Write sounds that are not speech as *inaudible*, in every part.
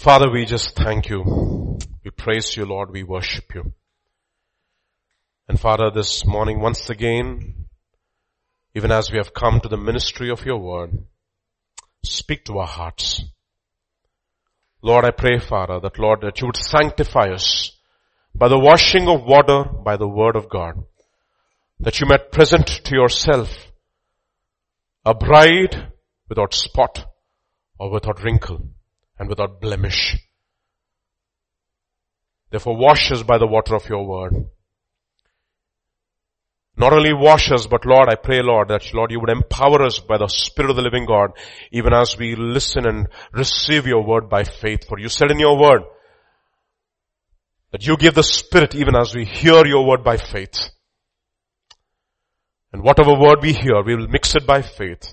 Father, we just thank you. We praise you, Lord. We worship you. And Father, this morning, once again, even as we have come to the ministry of your word, speak to our hearts. Lord, I pray, Father, that Lord, that you would sanctify us by the washing of water by the word of God, that you might present to yourself a bride without spot or without wrinkle and without blemish. Therefore wash us by the water of your word. Not only wash us, but Lord, I pray Lord that Lord you would empower us by the Spirit of the living God, even as we listen and receive your word by faith. For you said in your word, that you give the Spirit even as we hear your word by faith. And whatever word we hear, we will mix it by faith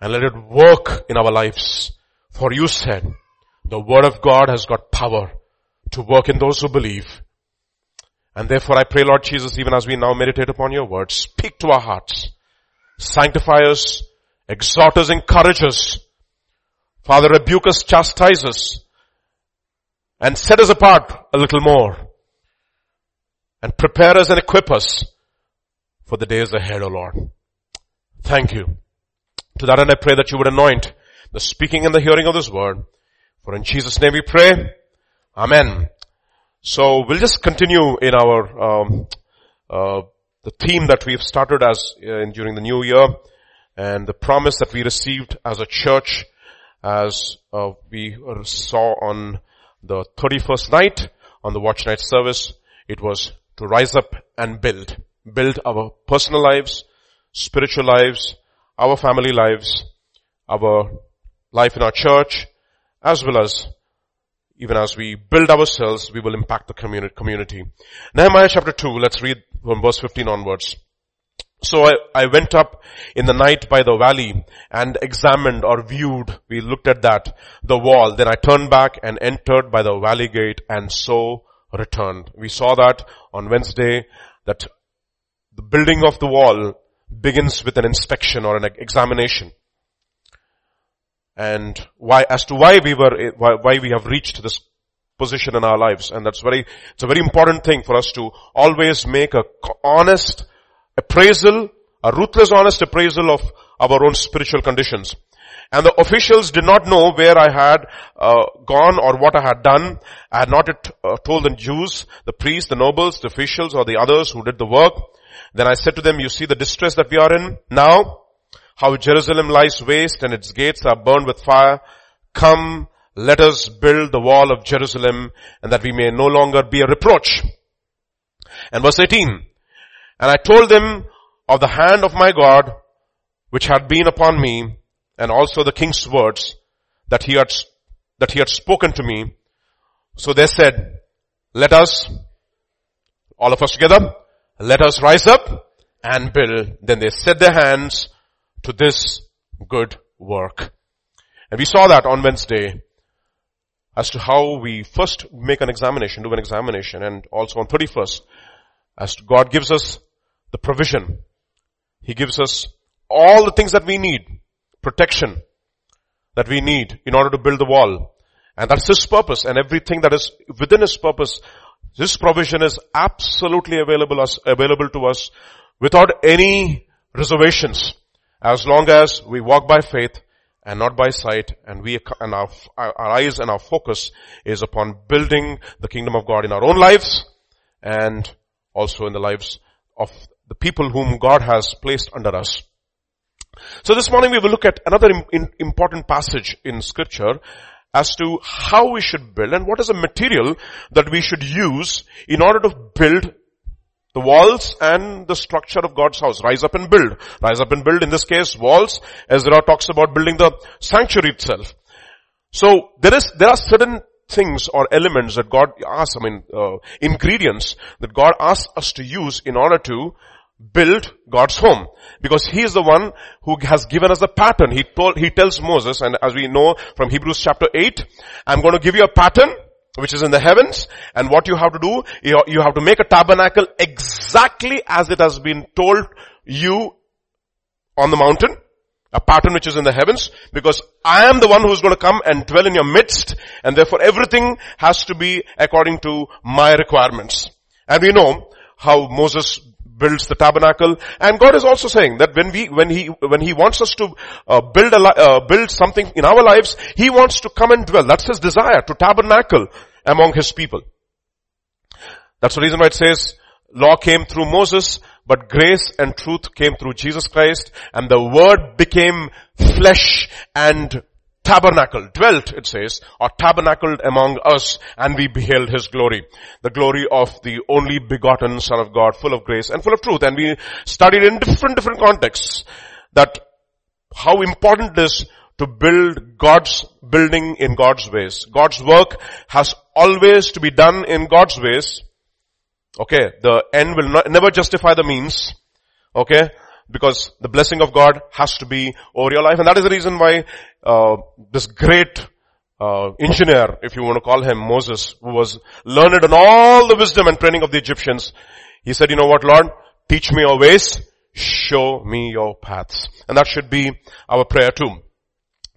and let it work in our lives for you said, the word of God has got power to work in those who believe. And therefore I pray Lord Jesus, even as we now meditate upon your word, speak to our hearts, sanctify us, exhort us, encourage us. Father, rebuke us, chastise us, and set us apart a little more. And prepare us and equip us for the days ahead, O Lord. Thank you. To that end I pray that you would anoint the speaking and the hearing of this word. For in Jesus name we pray. Amen. So we'll just continue in our, um, uh, the theme that we've started as uh, during the new year and the promise that we received as a church as uh, we saw on the 31st night on the watch night service. It was to rise up and build. Build our personal lives, spiritual lives, our family lives, our life in our church, as well as even as we build ourselves, we will impact the community. Nehemiah chapter 2, let's read from verse 15 onwards. So I, I, went up in the night by the valley and examined or viewed, we looked at that, the wall. Then I turned back and entered by the valley gate and so returned. We saw that on Wednesday that the building of the wall begins with an inspection or an examination and why, as to why we were, why, why we have reached this position in our lives. And that's very, it's a very important thing for us to always make a honest appraisal, a ruthless honest appraisal of our own spiritual conditions. And the officials did not know where I had uh, gone or what I had done. I had not yet, uh, told the Jews, the priests, the nobles, the officials or the others who did the work. Then I said to them, you see the distress that we are in now? How Jerusalem lies waste and its gates are burned with fire. Come, let us build the wall of Jerusalem and that we may no longer be a reproach. And verse 18, and I told them of the hand of my God which had been upon me and also the king's words that he had, that he had spoken to me. So they said, let us, all of us together, let us rise up and build. Then they set their hands to this good work. And we saw that on Wednesday as to how we first make an examination, do an examination, and also on 31st, as God gives us the provision. He gives us all the things that we need, protection that we need in order to build the wall. And that's His purpose and everything that is within His purpose, this provision is absolutely available us, available to us without any reservations. As long as we walk by faith and not by sight and we, and our, our eyes and our focus is upon building the kingdom of God in our own lives and also in the lives of the people whom God has placed under us. So this morning we will look at another important passage in scripture as to how we should build and what is the material that we should use in order to build the walls and the structure of God's house. Rise up and build. Rise up and build. In this case, walls. Ezra talks about building the sanctuary itself. So there is, there are certain things or elements that God asks, I mean, uh, ingredients that God asks us to use in order to build God's home. Because He is the one who has given us a pattern. He told, He tells Moses, and as we know from Hebrews chapter 8, I'm going to give you a pattern which is in the heavens and what you have to do, you have to make a tabernacle exactly as it has been told you on the mountain A pattern which is in the heavens because I am the one who's going to come and dwell in your midst and therefore everything has to be according to my requirements. And we know how Moses builds the tabernacle and God is also saying that when we, when he, when he wants us to uh, build a, uh, build something in our lives, he wants to come and dwell. That's his desire to tabernacle among his people. That's the reason why it says law came through Moses, but grace and truth came through Jesus Christ and the word became flesh and tabernacle, dwelt, it says, or tabernacled among us, and we beheld his glory. The glory of the only begotten Son of God, full of grace and full of truth. And we studied in different, different contexts that how important it is to build God's building in God's ways. God's work has always to be done in God's ways Okay, the end will not, never justify the means. Okay, because the blessing of God has to be over your life, and that is the reason why uh, this great uh, engineer, if you want to call him Moses, who was learned in all the wisdom and training of the Egyptians, he said, "You know what, Lord? Teach me your ways, show me your paths," and that should be our prayer too.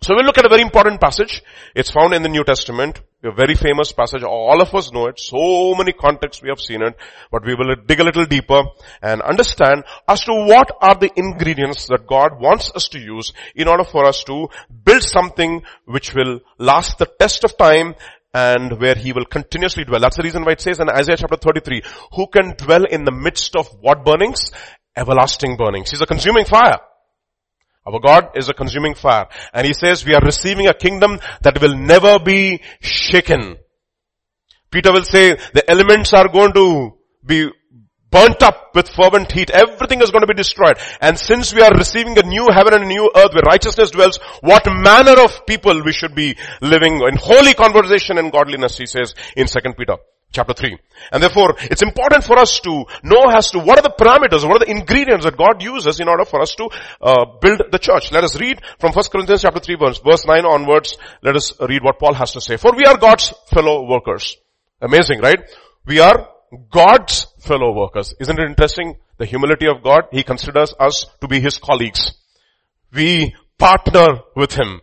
So we'll look at a very important passage. It's found in the New Testament. A very famous passage. All of us know it. So many contexts we have seen it. But we will dig a little deeper and understand as to what are the ingredients that God wants us to use in order for us to build something which will last the test of time and where he will continuously dwell. That's the reason why it says in Isaiah chapter 33, who can dwell in the midst of what burnings? Everlasting burnings. He's a consuming fire. Our God is a consuming fire. And He says we are receiving a kingdom that will never be shaken. Peter will say the elements are going to be burnt up with fervent heat. Everything is going to be destroyed. And since we are receiving a new heaven and a new earth where righteousness dwells, what manner of people we should be living in holy conversation and godliness, he says in 2 Peter chapter 3. And therefore, it's important for us to know as to what are the parameters, what are the ingredients that God uses in order for us to uh, build the church. Let us read from 1 Corinthians chapter 3 verse, verse 9 onwards. Let us read what Paul has to say. For we are God's fellow workers. Amazing, right? We are God's fellow workers. Isn't it interesting? The humility of God, He considers us to be His colleagues. We partner with Him.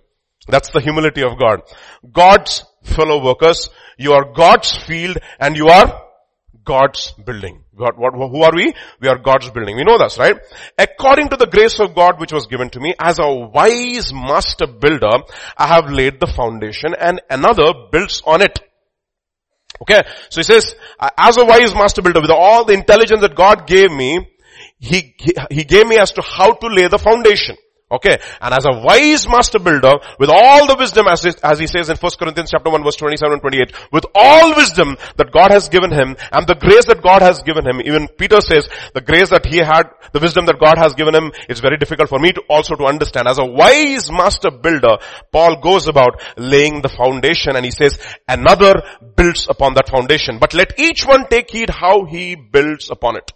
That's the humility of God. God's fellow workers. You are God's field and you are God's building. God, what, who are we? We are God's building. We know this, right? According to the grace of God which was given to me, as a wise master builder, I have laid the foundation and another builds on it. Okay, so he says, as a wise master builder, with all the intelligence that God gave me, he, he, he gave me as to how to lay the foundation. Okay. And as a wise master builder, with all the wisdom as, as he says in 1 Corinthians chapter 1 verse 27 and 28, with all wisdom that God has given him and the grace that God has given him, even Peter says the grace that he had, the wisdom that God has given him, it's very difficult for me to also to understand. As a wise master builder, Paul goes about laying the foundation and he says another builds upon that foundation. But let each one take heed how he builds upon it.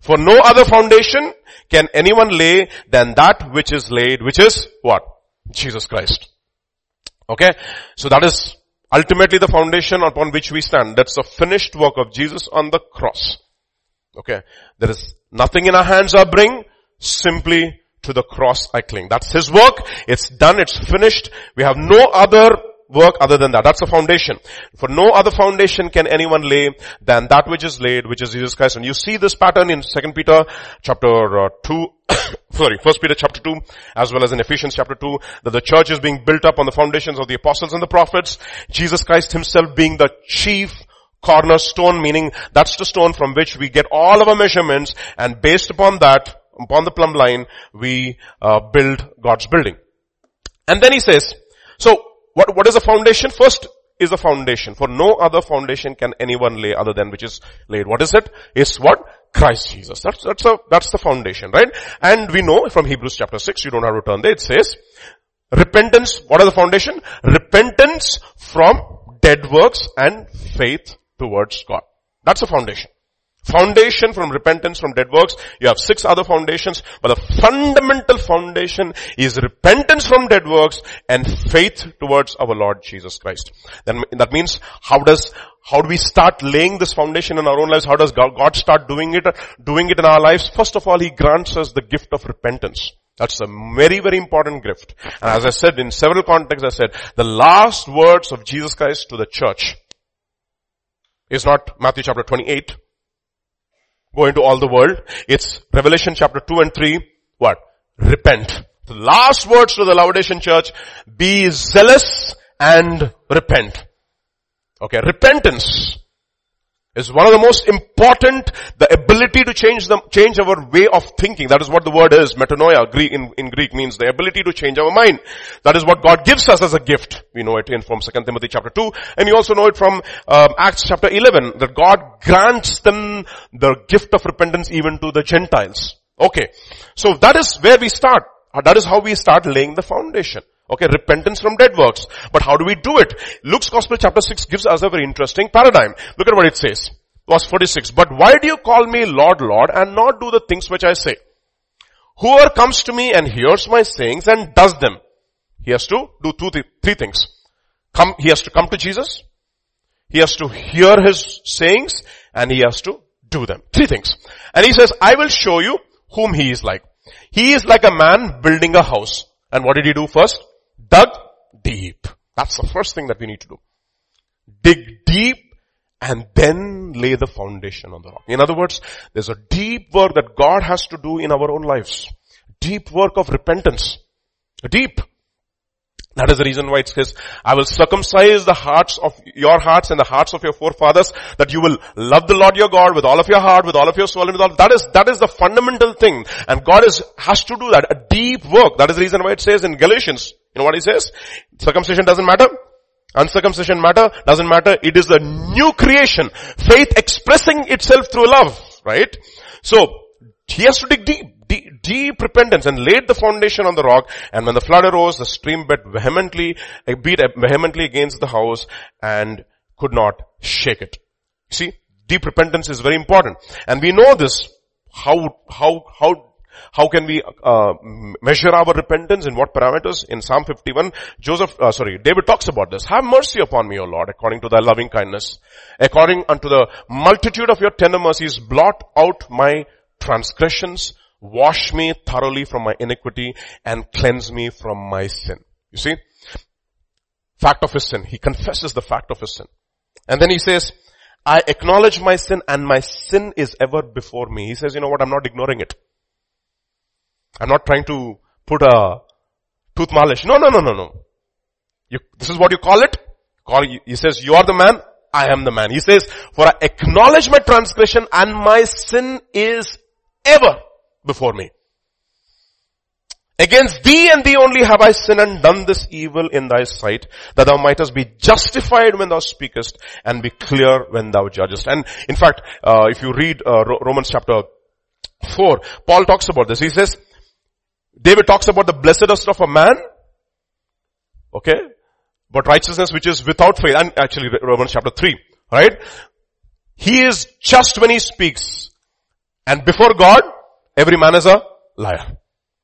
For no other foundation can anyone lay than that which is laid, which is what? Jesus Christ. Okay? So that is ultimately the foundation upon which we stand. That's the finished work of Jesus on the cross. Okay? There is nothing in our hands I bring, simply to the cross I cling. That's His work. It's done. It's finished. We have no other work other than that. That's the foundation. For no other foundation can anyone lay than that which is laid, which is Jesus Christ. And you see this pattern in 2 Peter chapter uh, 2, *coughs* sorry, 1 Peter chapter 2, as well as in Ephesians chapter 2, that the church is being built up on the foundations of the apostles and the prophets, Jesus Christ himself being the chief cornerstone, meaning that's the stone from which we get all of our measurements, and based upon that, upon the plumb line, we uh, build God's building. And then he says, so what, what is the foundation? First is the foundation. For no other foundation can anyone lay other than which is laid. What is it? Is what? Christ Jesus. That's, that's a, that's the foundation, right? And we know from Hebrews chapter 6, you don't have to turn there, it says, repentance, what is the foundation? Repentance from dead works and faith towards God. That's the foundation foundation from repentance from dead works. You have six other foundations, but the fundamental foundation is repentance from dead works and faith towards our Lord Jesus Christ. Then that means how does how do we start laying this foundation in our own lives? How does God start doing it, doing it in our lives? First of all, He grants us the gift of repentance. That's a very, very important gift. And as I said in several contexts, I said the last words of Jesus Christ to the church is not Matthew chapter 28. Go into all the world. It's Revelation chapter 2 and 3. What? Repent. The last words to the Laodicean church, be zealous and repent. Okay, repentance is one of the most important, the ability to change the, change our way of thinking. That is what the word is. Metanoia Greek, in, in Greek means the ability to change our mind. That is what God gives us as a gift. We know it in from 2 Timothy chapter 2 and you also know it from um, Acts chapter 11 that God grants them the gift of repentance even to the Gentiles. Okay. So that is where we start. That is how we start laying the foundation. Okay, repentance from dead works. But how do we do it? Luke's Gospel chapter 6 gives us a very interesting paradigm. Look at what it says. Verse 46. But why do you call me Lord, Lord and not do the things which I say? Whoever comes to me and hears my sayings and does them, he has to do two, th- three things. Come, he has to come to Jesus. He has to hear his sayings and he has to do them. Three things. And he says, I will show you whom he is like. He is like a man building a house. And what did he do first? Dug deep. That's the first thing that we need to do. Dig deep and then lay the foundation on the rock. In other words, there's a deep work that God has to do in our own lives. Deep work of repentance. Deep. That is the reason why it says, I will circumcise the hearts of your hearts and the hearts of your forefathers that you will love the Lord your God with all of your heart, with all of your soul and with all, that is, that is the fundamental thing. And God is, has to do that, a deep work. That is the reason why it says in Galatians, you know what he says? Circumcision doesn't matter. Uncircumcision matter, doesn't matter. It is a new creation. Faith expressing itself through love, right? So, he has to dig deep deep, repentance and laid the foundation on the rock. And when the flood arose, the stream beat vehemently, beat vehemently against the house and could not shake it. See, deep repentance is very important. And we know this. How, how, how, how can we uh, measure our repentance? In what parameters? In Psalm 51, Joseph, uh, sorry, David talks about this. Have mercy upon me, O Lord, according to thy loving kindness. According unto the multitude of your tender mercies, blot out my transgressions. Wash me thoroughly from my iniquity and cleanse me from my sin. You see? Fact of his sin. He confesses the fact of his sin. And then he says, I acknowledge my sin and my sin is ever before me. He says, you know what, I'm not ignoring it. I'm not trying to put a tooth malice. No, no, no, no, no. You, this is what you call it. Call, he says, you are the man, I am the man. He says, for I acknowledge my transgression and my sin is ever before me. Against thee and thee only have I sinned and done this evil in thy sight, that thou mightest be justified when thou speakest and be clear when thou judgest. And in fact, uh, if you read uh, Romans chapter 4, Paul talks about this. He says, David talks about the blessedness of a man, okay, but righteousness which is without faith, and actually Romans chapter 3, right? He is just when he speaks, and before God, Every man is a liar.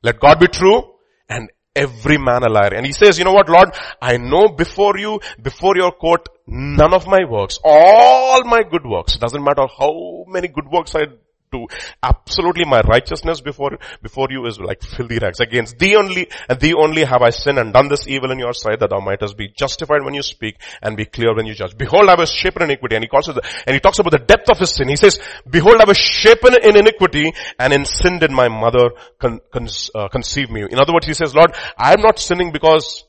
Let God be true and every man a liar. And he says, you know what, Lord, I know before you, before your court, none of my works, all my good works, doesn't matter how many good works I to absolutely my righteousness before, before you is like filthy rags. Against thee only, and thee only have I sinned and done this evil in your sight that thou mightest be justified when you speak and be clear when you judge. Behold, I was shapen in iniquity. And he calls it, the, and he talks about the depth of his sin. He says, behold, I was shapen in iniquity and in sin did my mother con, con, uh, conceive me. In other words, he says, Lord, I am not sinning because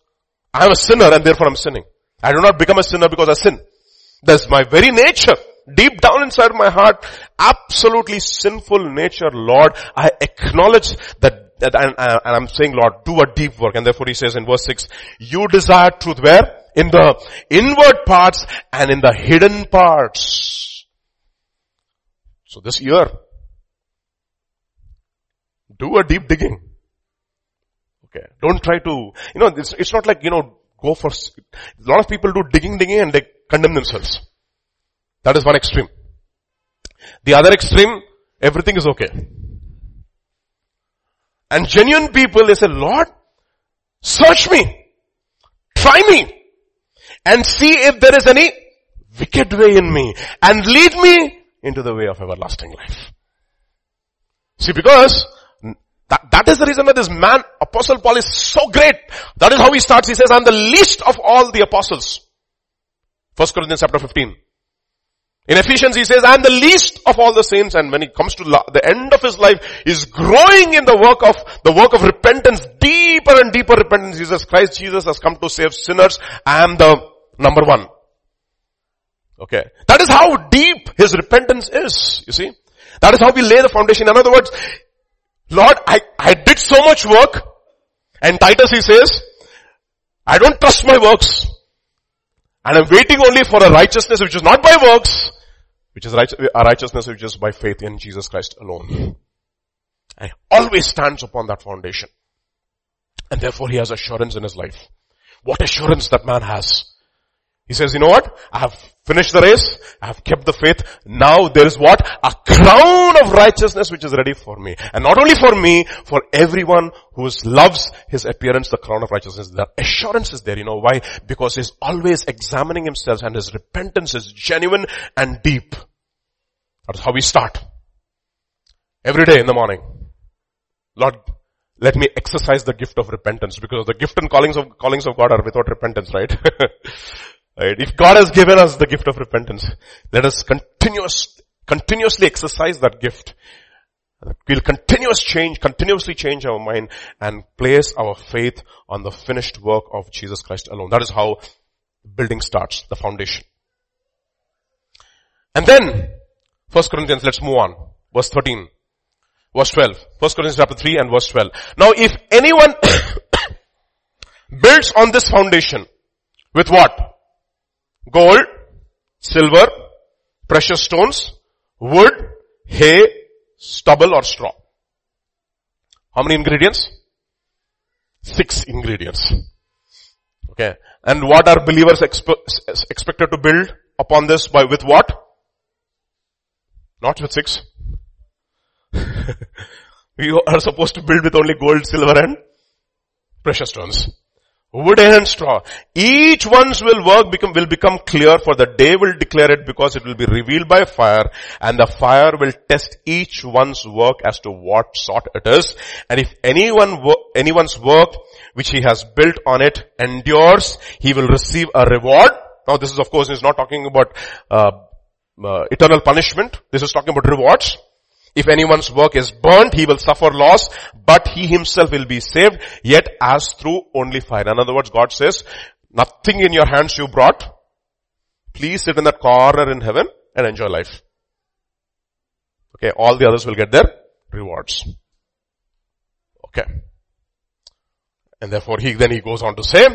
I am a sinner and therefore I'm sinning. I do not become a sinner because I sin. That's my very nature deep down inside my heart, absolutely sinful nature, Lord, I acknowledge that, that and, and I'm saying, Lord, do a deep work. And therefore he says in verse 6, you desire truth where? In the inward parts and in the hidden parts. So this year, do a deep digging. Okay. Don't try to, you know, it's, it's not like, you know, go for, a lot of people do digging, digging and they condemn themselves. That is one extreme. The other extreme, everything is okay. And genuine people, they say, Lord, search me, try me, and see if there is any wicked way in me, and lead me into the way of everlasting life. See, because That, that is the reason why this man, Apostle Paul is so great. That is how he starts. He says, I'm the least of all the apostles. First Corinthians chapter 15. In Ephesians he says, I am the least of all the saints and when he comes to the end of his life, is growing in the work of, the work of repentance, deeper and deeper repentance. Jesus Christ Jesus has come to save sinners. I am the number one. Okay. That is how deep his repentance is, you see. That is how we lay the foundation. In other words, Lord, I, I did so much work and Titus he says, I don't trust my works. And I'm waiting only for a righteousness which is not by works, which is a righteousness which is by faith in Jesus Christ alone. And always stands upon that foundation. And therefore he has assurance in his life. What assurance that man has. He says, you know what? I have finished the race. I have kept the faith. Now there is what? A crown of righteousness which is ready for me. And not only for me, for everyone who loves his appearance, the crown of righteousness. The assurance is there. You know why? Because he's always examining himself and his repentance is genuine and deep. That's how we start. Every day in the morning. Lord, let me exercise the gift of repentance because the gift and callings of, callings of God are without repentance, right? *laughs* Right? If God has given us the gift of repentance, let us continuous, continuously exercise that gift. We'll continuous change, continuously change our mind and place our faith on the finished work of Jesus Christ alone. That is how building starts, the foundation. And then, First Corinthians, let's move on. Verse 13. Verse 12. First Corinthians chapter 3 and verse 12. Now if anyone *coughs* builds on this foundation, with what? Gold, silver, precious stones, wood, hay, stubble or straw. How many ingredients? Six ingredients. Okay. And what are believers expe- expected to build upon this by with what? Not with six. *laughs* we are supposed to build with only gold, silver and precious stones. Wood and straw. Each one's will work become, will become clear for the day will declare it because it will be revealed by fire and the fire will test each one's work as to what sort it is. And if anyone, anyone's work which he has built on it endures, he will receive a reward. Now this is of course, is not talking about, uh, uh, eternal punishment. This is talking about rewards. If anyone's work is burnt, he will suffer loss, but he himself will be saved, yet as through only fire. In other words, God says, nothing in your hands you brought. Please sit in that corner in heaven and enjoy life. Okay, all the others will get their rewards. Okay. And therefore he, then he goes on to say,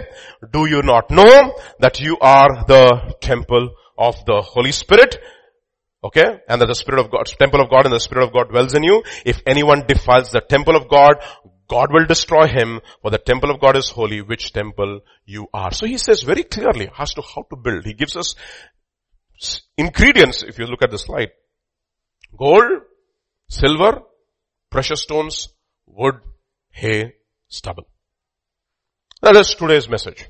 do you not know that you are the temple of the Holy Spirit Okay? And that the Spirit of God, temple of God and the Spirit of God dwells in you. If anyone defiles the temple of God, God will destroy him, for the temple of God is holy, which temple you are. So he says very clearly as to how to build. He gives us ingredients, if you look at the slide. Gold, silver, precious stones, wood, hay, stubble. That is today's message.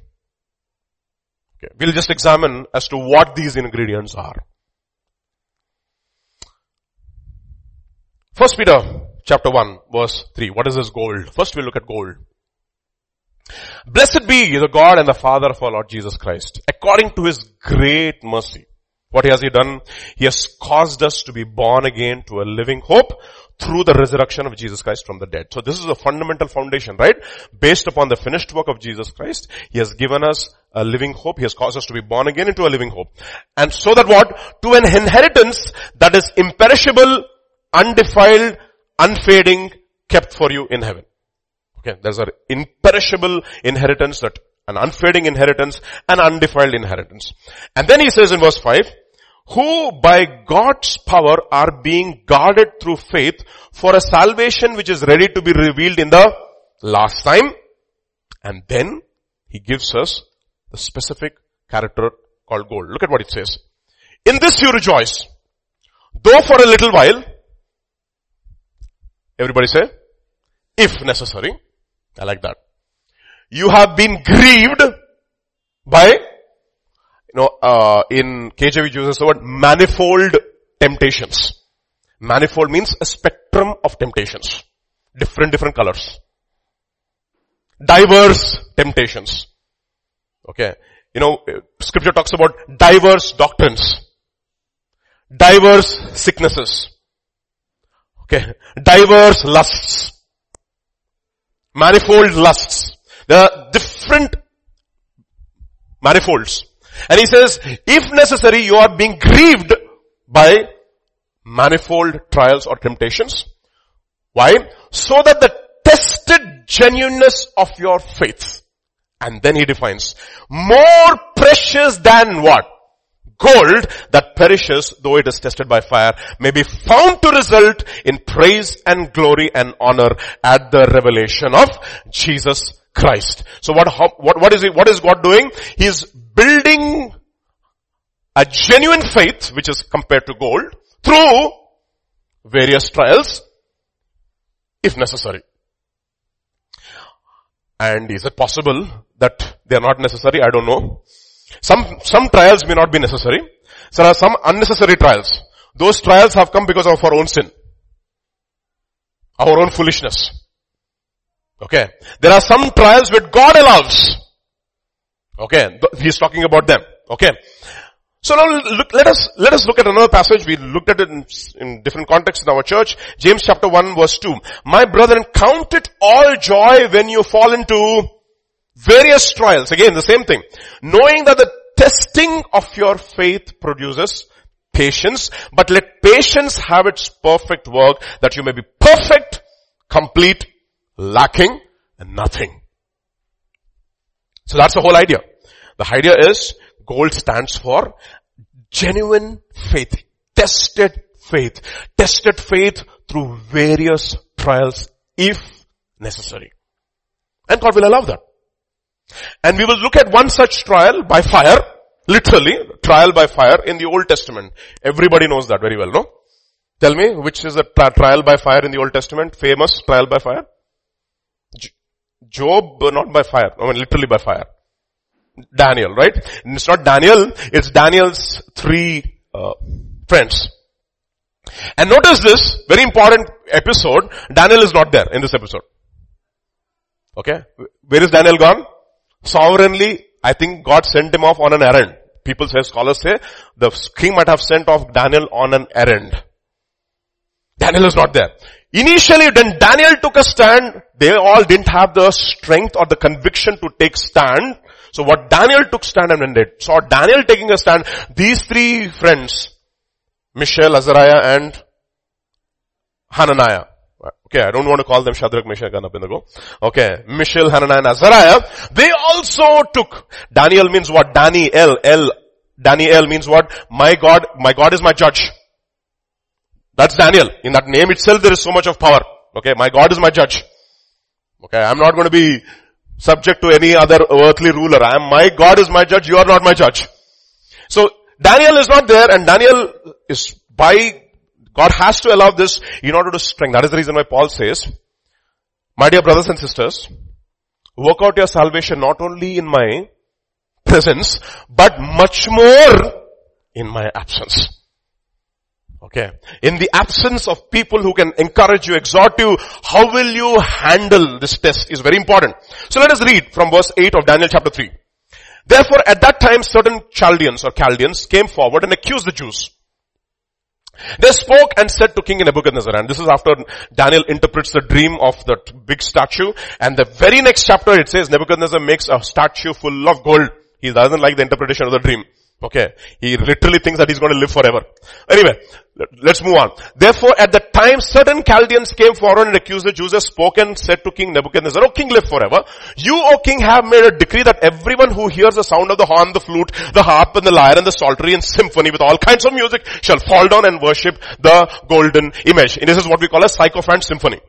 Okay. We'll just examine as to what these ingredients are. First Peter chapter 1 verse 3. What is this gold? First we'll look at gold. Blessed be the God and the Father of our Lord Jesus Christ. According to His great mercy. What has He done? He has caused us to be born again to a living hope through the resurrection of Jesus Christ from the dead. So this is a fundamental foundation, right? Based upon the finished work of Jesus Christ, He has given us a living hope. He has caused us to be born again into a living hope. And so that what? To an inheritance that is imperishable, undefiled, unfading, kept for you in heaven. Okay, there's an imperishable inheritance that an unfading inheritance, an undefiled inheritance. And then he says in verse 5, who by God's power are being guarded through faith for a salvation which is ready to be revealed in the last time. And then he gives us the specific character called gold. Look at what it says. In this you rejoice, though for a little while, Everybody say, if necessary. I like that. You have been grieved by, you know, uh, in KJV uses the word manifold temptations. Manifold means a spectrum of temptations. Different, different colors. Diverse temptations. Okay. You know, scripture talks about diverse doctrines. Diverse sicknesses. Okay. Diverse lusts. Manifold lusts. There are different manifolds. And he says, if necessary, you are being grieved by manifold trials or temptations. Why? So that the tested genuineness of your faith. And then he defines, more precious than what? Gold that perishes though it is tested by fire may be found to result in praise and glory and honor at the revelation of Jesus Christ. So what, how, what, what is what is God doing? He is building a genuine faith, which is compared to gold, through various trials, if necessary. And is it possible that they are not necessary? I don't know. Some, some trials may not be necessary. There are some unnecessary trials. Those trials have come because of our own sin. Our own foolishness. Okay. There are some trials which God allows. Okay. He's talking about them. Okay. So now look, let us, let us look at another passage. We looked at it in, in, different contexts in our church. James chapter 1 verse 2. My brethren, count it all joy when you fall into various trials. Again, the same thing. Knowing that the testing of your faith produces patience, but let patience have its perfect work that you may be perfect, complete, lacking, and nothing. So that's the whole idea. The idea is gold stands for genuine faith, tested faith, tested faith through various trials if necessary. And God will allow that. And we will look at one such trial by fire, literally, trial by fire in the Old Testament. Everybody knows that very well, no? Tell me, which is a trial by fire in the Old Testament? Famous trial by fire? Job, not by fire, I mean literally by fire. Daniel, right? It's not Daniel, it's Daniel's three uh, friends. And notice this, very important episode, Daniel is not there in this episode. Okay? Where is Daniel gone? Sovereignly, I think God sent him off on an errand. People say, scholars say, the king might have sent off Daniel on an errand. Daniel is not there. Initially, when Daniel took a stand, they all didn't have the strength or the conviction to take stand. So what Daniel took stand and when they saw Daniel taking a stand, these three friends, Mishael, Azariah and Hananiah. Okay, I don't want to call them Shadrach, Meshach and Abednego. Okay, Mishael, Hananiah and Azariah, they also took, Daniel means what? Daniel, El, Daniel means what? My God, my God is my judge. That's Daniel. In that name itself there is so much of power. Okay, my God is my judge. Okay, I'm not going to be subject to any other earthly ruler. I am, my God is my judge, you are not my judge. So, Daniel is not there and Daniel is by, God has to allow this in order to strengthen. That is the reason why Paul says, my dear brothers and sisters, work out your salvation not only in my presence, but much more in my absence. Okay. In the absence of people who can encourage you, exhort you, how will you handle this test is very important. So let us read from verse 8 of Daniel chapter 3. Therefore at that time certain Chaldeans or Chaldeans came forward and accused the Jews. They spoke and said to King Nebuchadnezzar, and this is after Daniel interprets the dream of that big statue, and the very next chapter it says Nebuchadnezzar makes a statue full of gold. He doesn't like the interpretation of the dream. Okay. He literally thinks that he's going to live forever. Anyway, let's move on. Therefore, at the time, certain Chaldeans came forward and accused the Jews, spoke and said to King Nebuchadnezzar, O king, live forever. You, O king, have made a decree that everyone who hears the sound of the horn, the flute, the harp and the lyre and the psaltery and symphony with all kinds of music shall fall down and worship the golden image. And this is what we call a sycophant symphony.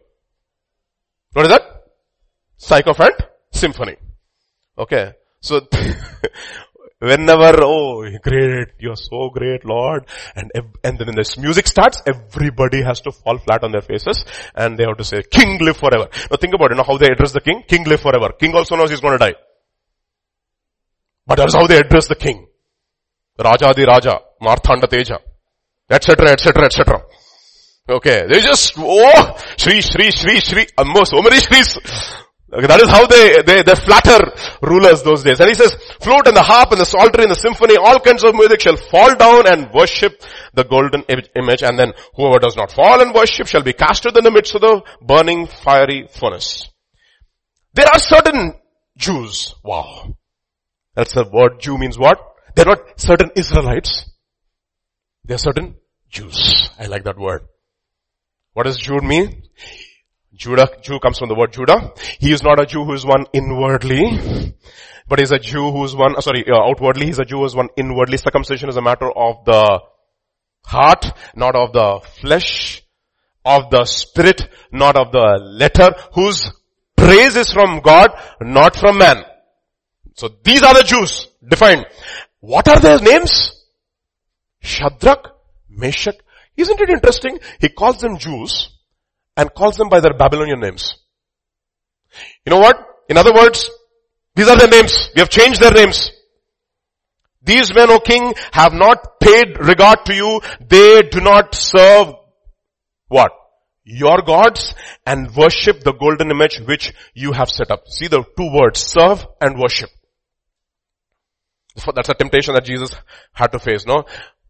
What is that? Sycophant symphony. Okay. So, *laughs* Whenever, oh, great, you're so great, Lord. And, and then when this music starts, everybody has to fall flat on their faces and they have to say, King live forever. Now think about it, you know how they address the king? King live forever. King also knows he's going to die. But that's how they address the king. Raja di Raja, Marthanda Teja, etc., etc., etc. Okay, they just, oh, Shri, Shri, Shri, Shri, almost so many Shris. Okay, that is how they, they, they flatter rulers those days. And he says, flute and the harp and the psaltery and the symphony, all kinds of music shall fall down and worship the golden image and then whoever does not fall and worship shall be casted in the midst of the burning fiery furnace. There are certain Jews. Wow. That's the word Jew means what? They're not certain Israelites. They're certain Jews. I like that word. What does Jude mean? Judah, Jew comes from the word Judah. He is not a Jew who is one inwardly, but is a Jew who is one, uh, sorry, uh, outwardly. He's a Jew who is one inwardly. Circumcision is a matter of the heart, not of the flesh, of the spirit, not of the letter, whose praise is from God, not from man. So these are the Jews defined. What are their names? Shadrach, Meshach. Isn't it interesting? He calls them Jews and calls them by their Babylonian names. You know what? In other words, these are their names. We have changed their names. These men, O king, have not paid regard to you. They do not serve what? Your gods and worship the golden image which you have set up. See the two words, serve and worship. That's a temptation that Jesus had to face, no?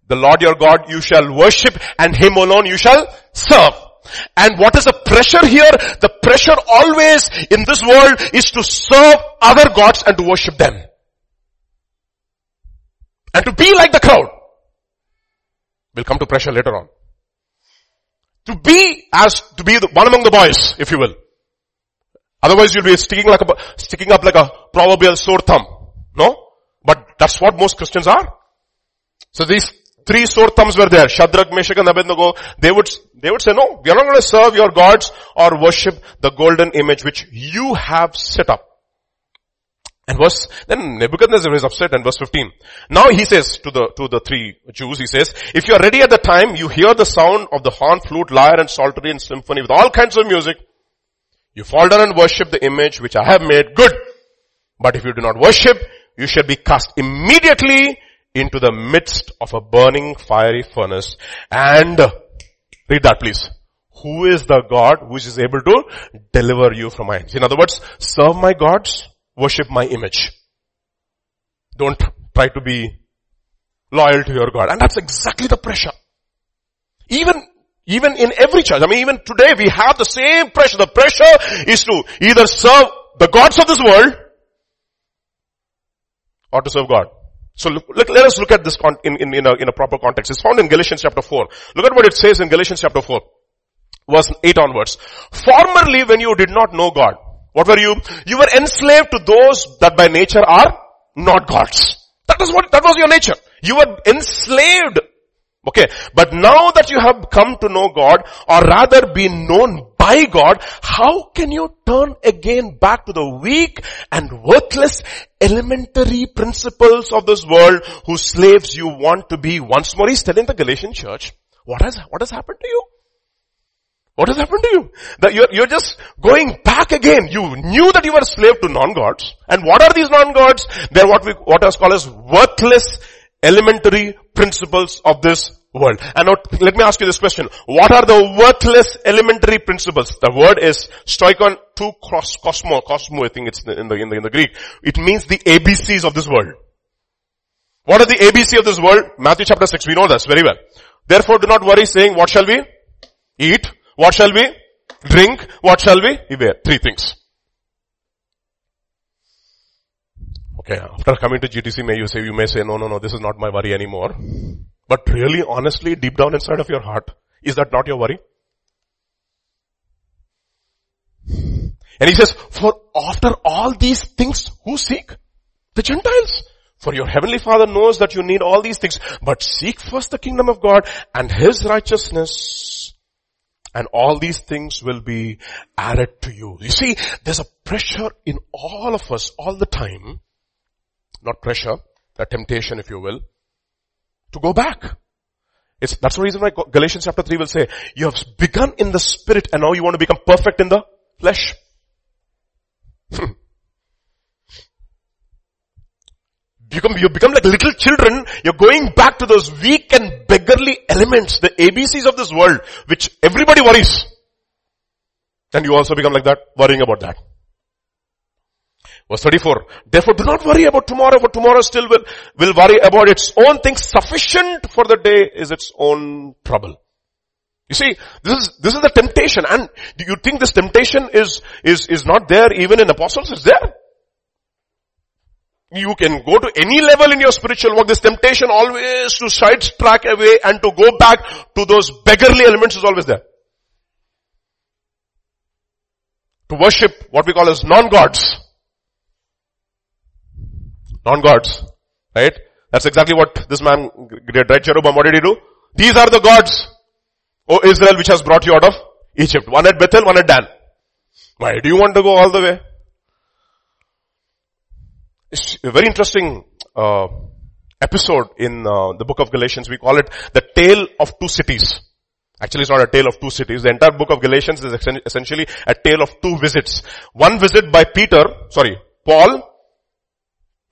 The Lord your God you shall worship and Him alone you shall serve. And what is the pressure here? The pressure always in this world is to serve other gods and to worship them. And to be like the crowd. We'll come to pressure later on. To be as, to be the, one among the boys, if you will. Otherwise you'll be sticking like a, sticking up like a proverbial sore thumb. No? But that's what most Christians are. So these three sore thumbs were there. Shadrach, Meshach and Abednego. They would, they would say, no, we are not going to serve your gods or worship the golden image which you have set up. And verse, then Nebuchadnezzar is upset and verse 15. Now he says to the, to the three Jews, he says, if you are ready at the time, you hear the sound of the horn, flute, lyre and psaltery and symphony with all kinds of music. You fall down and worship the image which I have made. Good. But if you do not worship, you shall be cast immediately into the midst of a burning fiery furnace and uh, read that please. Who is the God which is able to deliver you from my hands? In other words, serve my gods, worship my image. Don't try to be loyal to your God. And that's exactly the pressure. Even, even in every church, I mean even today we have the same pressure. The pressure is to either serve the gods of this world or to serve God. So look, let, let us look at this con- in, in, in, a, in a proper context. It's found in Galatians chapter 4. Look at what it says in Galatians chapter 4. Verse 8 onwards. Formerly when you did not know God, what were you? You were enslaved to those that by nature are not gods. That is what, that was your nature. You were enslaved. Okay. But now that you have come to know God, or rather be known by God, how can you turn again back to the weak and worthless elementary principles of this world whose slaves you want to be once more? He's telling the Galatian church, what has, what has happened to you? What has happened to you? That you're, you're just going back again. You knew that you were a slave to non-gods. And what are these non-gods? They're what we, what is called as worthless elementary principles of this world. And now, let me ask you this question. What are the worthless elementary principles? The word is stoikon to cross cosmo, cosmo, I think it's in the, in the, in the Greek. It means the ABCs of this world. What are the ABC of this world? Matthew chapter 6, we know this very well. Therefore do not worry saying, what shall we eat? What shall we drink? What shall we wear? Three things. Okay, after coming to GTC, may you say, you may say, no, no, no, this is not my worry anymore. But really, honestly, deep down inside of your heart, is that not your worry? And he says, for after all these things, who seek? The Gentiles. For your heavenly father knows that you need all these things, but seek first the kingdom of God and his righteousness and all these things will be added to you. You see, there's a pressure in all of us all the time. Not pressure, the temptation if you will, to go back. It's, that's the reason why Galatians chapter 3 will say, you have begun in the spirit and now you want to become perfect in the flesh. Hmm. become, you become like little children, you're going back to those weak and beggarly elements, the ABCs of this world, which everybody worries. And you also become like that, worrying about that. Verse 34. Therefore do not worry about tomorrow, for tomorrow still will, will worry about its own things. Sufficient for the day is its own trouble. You see, this is, this is the temptation and do you think this temptation is, is, is not there even in apostles? It's there. You can go to any level in your spiritual walk. This temptation always to sidetrack away and to go back to those beggarly elements is always there. To worship what we call as non-gods. Non-gods. Right? That's exactly what this man did, right? What did he do? These are the gods. O Israel, which has brought you out of Egypt. One at Bethel, one at Dan. Why do you want to go all the way? It's a very interesting uh, episode in uh, the book of Galatians. We call it the tale of two cities. Actually, it's not a tale of two cities. The entire book of Galatians is essentially a tale of two visits. One visit by Peter, sorry, Paul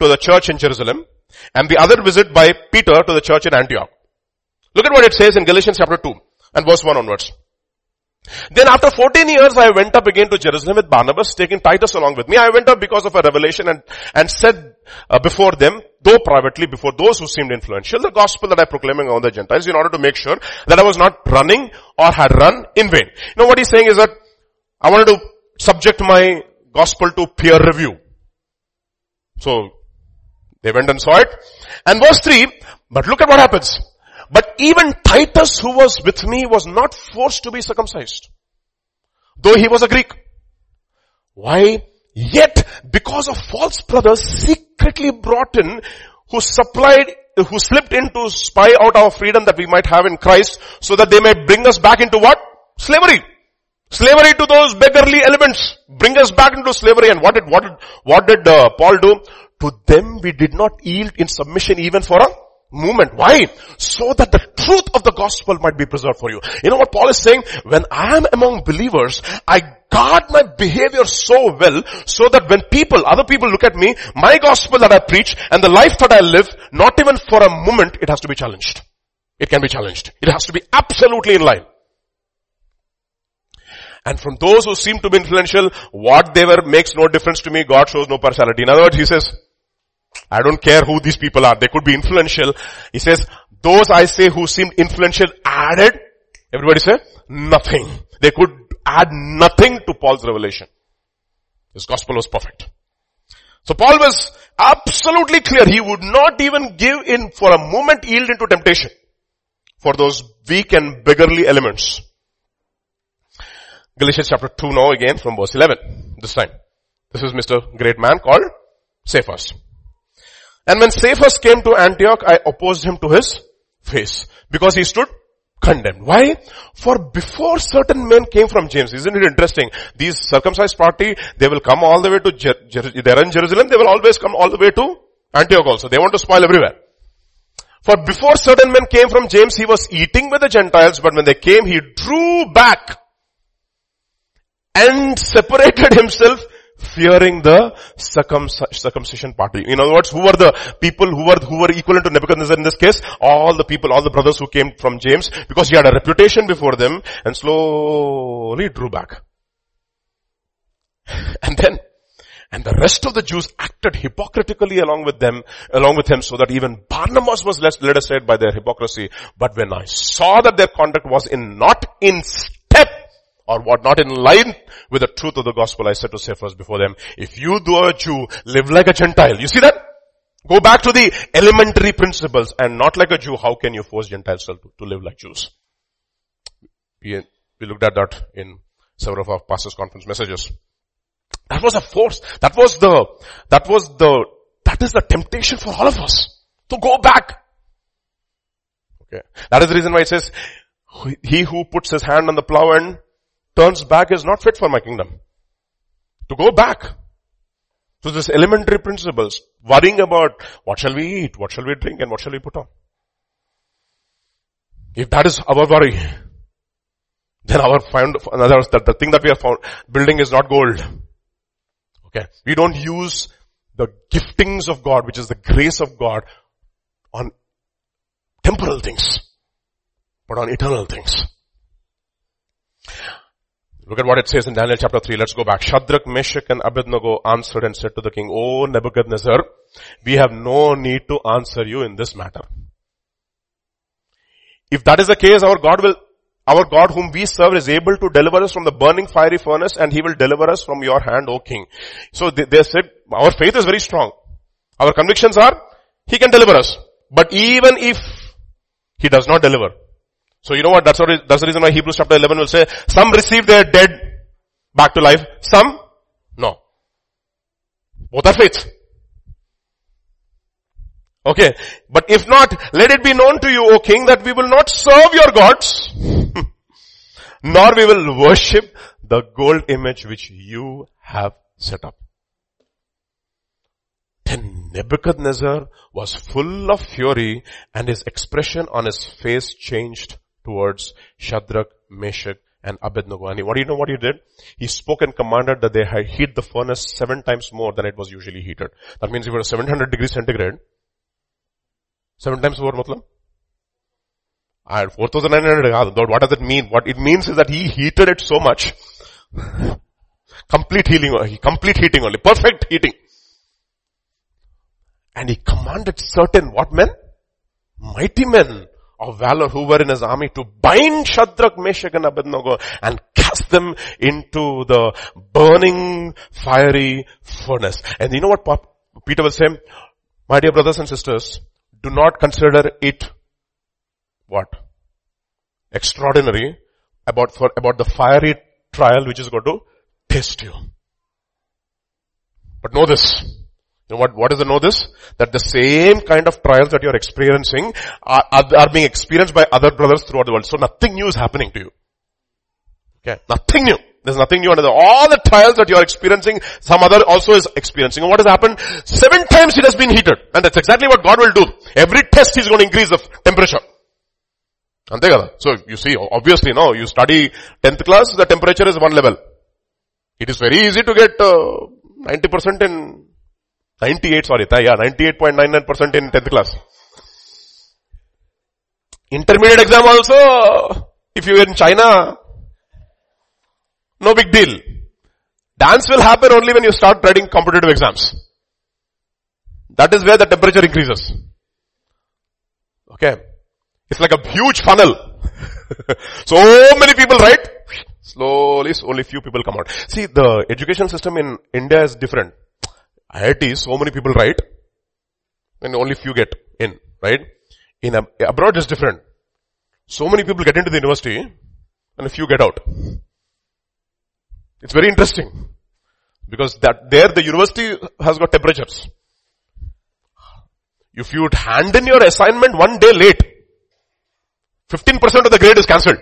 to the church in Jerusalem and the other visit by Peter to the church in Antioch. Look at what it says in Galatians chapter 2 and verse 1 onwards. Then after 14 years I went up again to Jerusalem with Barnabas, taking Titus along with me. I went up because of a revelation and, and said uh, before them, though privately before those who seemed influential, the gospel that I proclaiming among the Gentiles in order to make sure that I was not running or had run in vain. You know what he's saying is that I wanted to subject my gospel to peer review. So they went and saw it. And verse 3, but look at what happens. But even Titus who was with me was not forced to be circumcised. Though he was a Greek. Why? Yet, because of false brothers secretly brought in, who supplied, who slipped in to spy out our freedom that we might have in Christ, so that they may bring us back into what? Slavery. Slavery to those beggarly elements. Bring us back into slavery. And what did, what did, what did uh, Paul do? To them we did not yield in submission even for a moment. Why? So that the truth of the gospel might be preserved for you. You know what Paul is saying? When I am among believers, I guard my behavior so well so that when people, other people look at me, my gospel that I preach and the life that I live, not even for a moment, it has to be challenged. It can be challenged. It has to be absolutely in line. And from those who seem to be influential, what they were makes no difference to me. God shows no partiality. In other words, he says, I don't care who these people are. They could be influential. He says, those I say who seemed influential added, everybody say, nothing. They could add nothing to Paul's revelation. His gospel was perfect. So Paul was absolutely clear. He would not even give in for a moment yield into temptation for those weak and beggarly elements. Galatians chapter 2 now again from verse 11. This time. This is Mr. Great Man called Cephas. And when Cephas came to Antioch, I opposed him to his face because he stood condemned. Why? For before certain men came from James, isn't it interesting? These circumcised party, they will come all the way to, Jer- Jer- they're in Jerusalem, they will always come all the way to Antioch also. They want to spoil everywhere. For before certain men came from James, he was eating with the Gentiles, but when they came, he drew back and separated himself fearing the circumcision party. In other words, who were the people who were, who were equivalent to Nebuchadnezzar in this case? All the people, all the brothers who came from James, because he had a reputation before them, and slowly drew back. *laughs* And then, and the rest of the Jews acted hypocritically along with them, along with him, so that even Barnabas was led aside by their hypocrisy. But when I saw that their conduct was in not in or what not in line with the truth of the gospel, I said to Cephas before them, if you do a Jew, live like a Gentile. You see that? Go back to the elementary principles and not like a Jew, how can you force Gentiles to, to live like Jews? We, we looked at that in several of our pastors conference messages. That was a force. That was the, that was the, that is the temptation for all of us to go back. Okay. That is the reason why it says, he who puts his hand on the plow and turns back is not fit for my kingdom. To go back. to this elementary principles, worrying about what shall we eat, what shall we drink, and what shall we put on. If that is our worry, then our find, in other words, the, the thing that we are found, building is not gold. Okay. We don't use the giftings of God, which is the grace of God on temporal things, but on eternal things. Look at what it says in Daniel chapter 3. Let's go back. Shadrach, Meshach and Abednego answered and said to the king, O Nebuchadnezzar, we have no need to answer you in this matter. If that is the case, our God will, our God whom we serve is able to deliver us from the burning fiery furnace and he will deliver us from your hand, O king. So they, they said, our faith is very strong. Our convictions are, he can deliver us. But even if he does not deliver, so you know what? That's what, that's the reason why Hebrews chapter 11 will say, some receive their dead back to life, some no. Both are faith. Okay. But if not, let it be known to you, O king, that we will not serve your gods, *laughs* nor we will worship the gold image which you have set up. Then Nebuchadnezzar was full of fury and his expression on his face changed towards Shadrach, Meshach, and Abednego. And what do you know what he did? He spoke and commanded that they had heat the furnace seven times more than it was usually heated. That means if it was 700 degrees centigrade, seven times more matlab? Ah, and 4900, ah, what does it mean? What it means is that he heated it so much. *laughs* complete healing, uh, complete heating only, perfect heating. And he commanded certain what men? Mighty men of valor who were in his army to bind Shadrach, Meshach and Abednego and cast them into the burning fiery furnace. And you know what Peter will say? My dear brothers and sisters, do not consider it what? Extraordinary about for, about the fiery trial which is going to test you. But know this, know what, what is the know this? That the same kind of trials that you're experiencing are, are, are being experienced by other brothers throughout the world. So nothing new is happening to you. Okay, nothing new. There's nothing new under the, all the trials that you're experiencing, some other also is experiencing. And what has happened? Seven times it has been heated. And that's exactly what God will do. Every test is going to increase the temperature. And So you see, obviously no, you study 10th class, the temperature is one level. It is very easy to get uh, 90% in 98, sorry, yeah, 98.99% in 10th class. Intermediate exam also, if you are in China, no big deal. Dance will happen only when you start writing competitive exams. That is where the temperature increases. Okay. It's like a huge funnel. *laughs* so many people write, slowly only few people come out. See, the education system in India is different. IIT, so many people write, and only few get in, right? In abroad is different. So many people get into the university, and a few get out. It's very interesting. Because that, there the university has got temperatures. If you would hand in your assignment one day late, 15% of the grade is cancelled.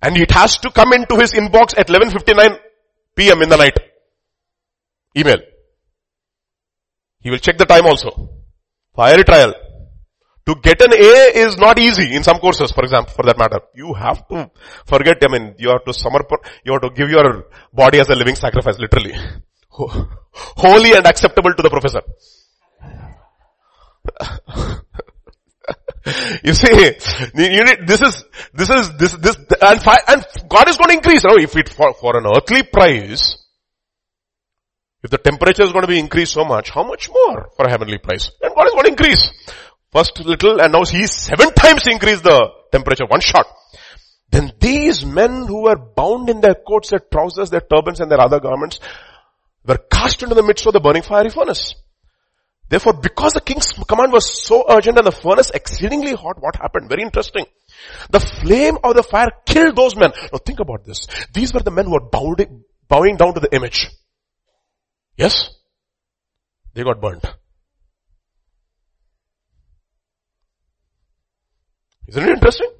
And it has to come into his inbox at 11.59 p.m. in the night. Email. He will check the time also. Fiery trial. To get an A is not easy in some courses, for example, for that matter. You have to forget, I mean, you have to summer, you have to give your body as a living sacrifice, literally. Holy and acceptable to the professor. *laughs* you see, you need, this is, this is, this, this, and, and God is going to increase. Know, if it, for, for an earthly price, if the temperature is going to be increased so much, how much more for a heavenly price? And God is going to increase. First little and now he seven times increased the temperature, one shot. Then these men who were bound in their coats, their trousers, their turbans and their other garments were cast into the midst of the burning fiery furnace. Therefore, because the king's command was so urgent and the furnace exceedingly hot, what happened? Very interesting. The flame of the fire killed those men. Now think about this. These were the men who were bowing down to the image. Yes? They got burnt. Isn't it interesting?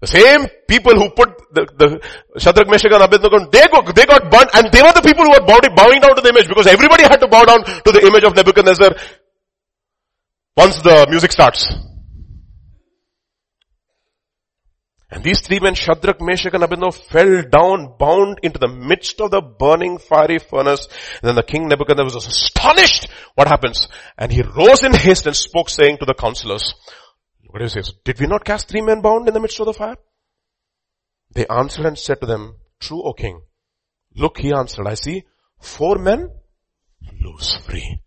The same people who put the, the Shadrach, Meshach and Abednego, they got, they got burnt and they were the people who were bowing, bowing down to the image because everybody had to bow down to the image of Nebuchadnezzar once the music starts. And these three men, Shadrach, Meshach and Abednego fell down bound into the midst of the burning fiery furnace. And then the king Nebuchadnezzar was astonished. What happens? And he rose in haste and spoke saying to the counselors, what do you say? Did we not cast three men bound in the midst of the fire? They answered and said to them, true, O king. Look, he answered, I see four men loose free.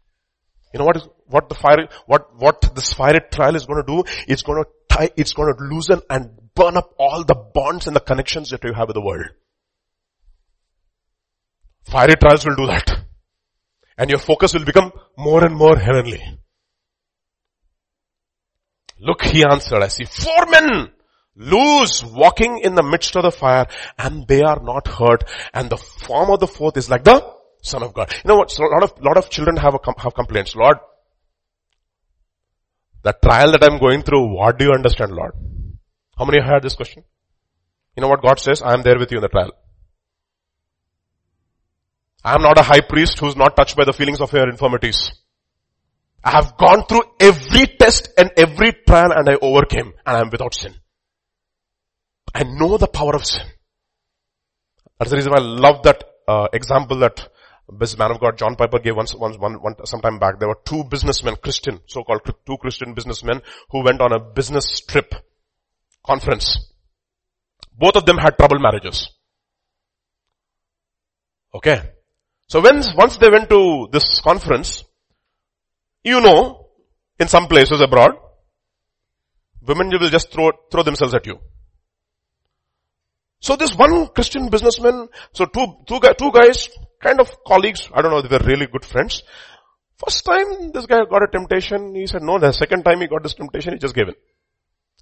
You know what is, what the fire, what, what this fiery trial is going to do? It's going to tie, it's going to loosen and burn up all the bonds and the connections that you have with the world. Fiery trials will do that. And your focus will become more and more heavenly. Look, he answered, I see four men loose walking in the midst of the fire and they are not hurt and the form of the fourth is like the son of God. You know what? So a lot of, lot of children have a, have complaints. Lord, the trial that I'm going through, what do you understand, Lord? How many have heard this question? You know what God says? I am there with you in the trial. I am not a high priest who's not touched by the feelings of your infirmities. I have gone through every test and every trial and I overcame and I am without sin. I know the power of sin. That's the reason I love that uh, example that this man of God, John Piper gave once, once, one, one, some time back. There were two businessmen, Christian, so-called two Christian businessmen who went on a business trip conference. Both of them had troubled marriages. Okay. So when, once they went to this conference, you know, in some places abroad, women will just throw, throw themselves at you. So this one Christian businessman, so two, two, two guys, kind of colleagues, I don't know, they were really good friends. First time this guy got a temptation, he said no, the second time he got this temptation, he just gave in.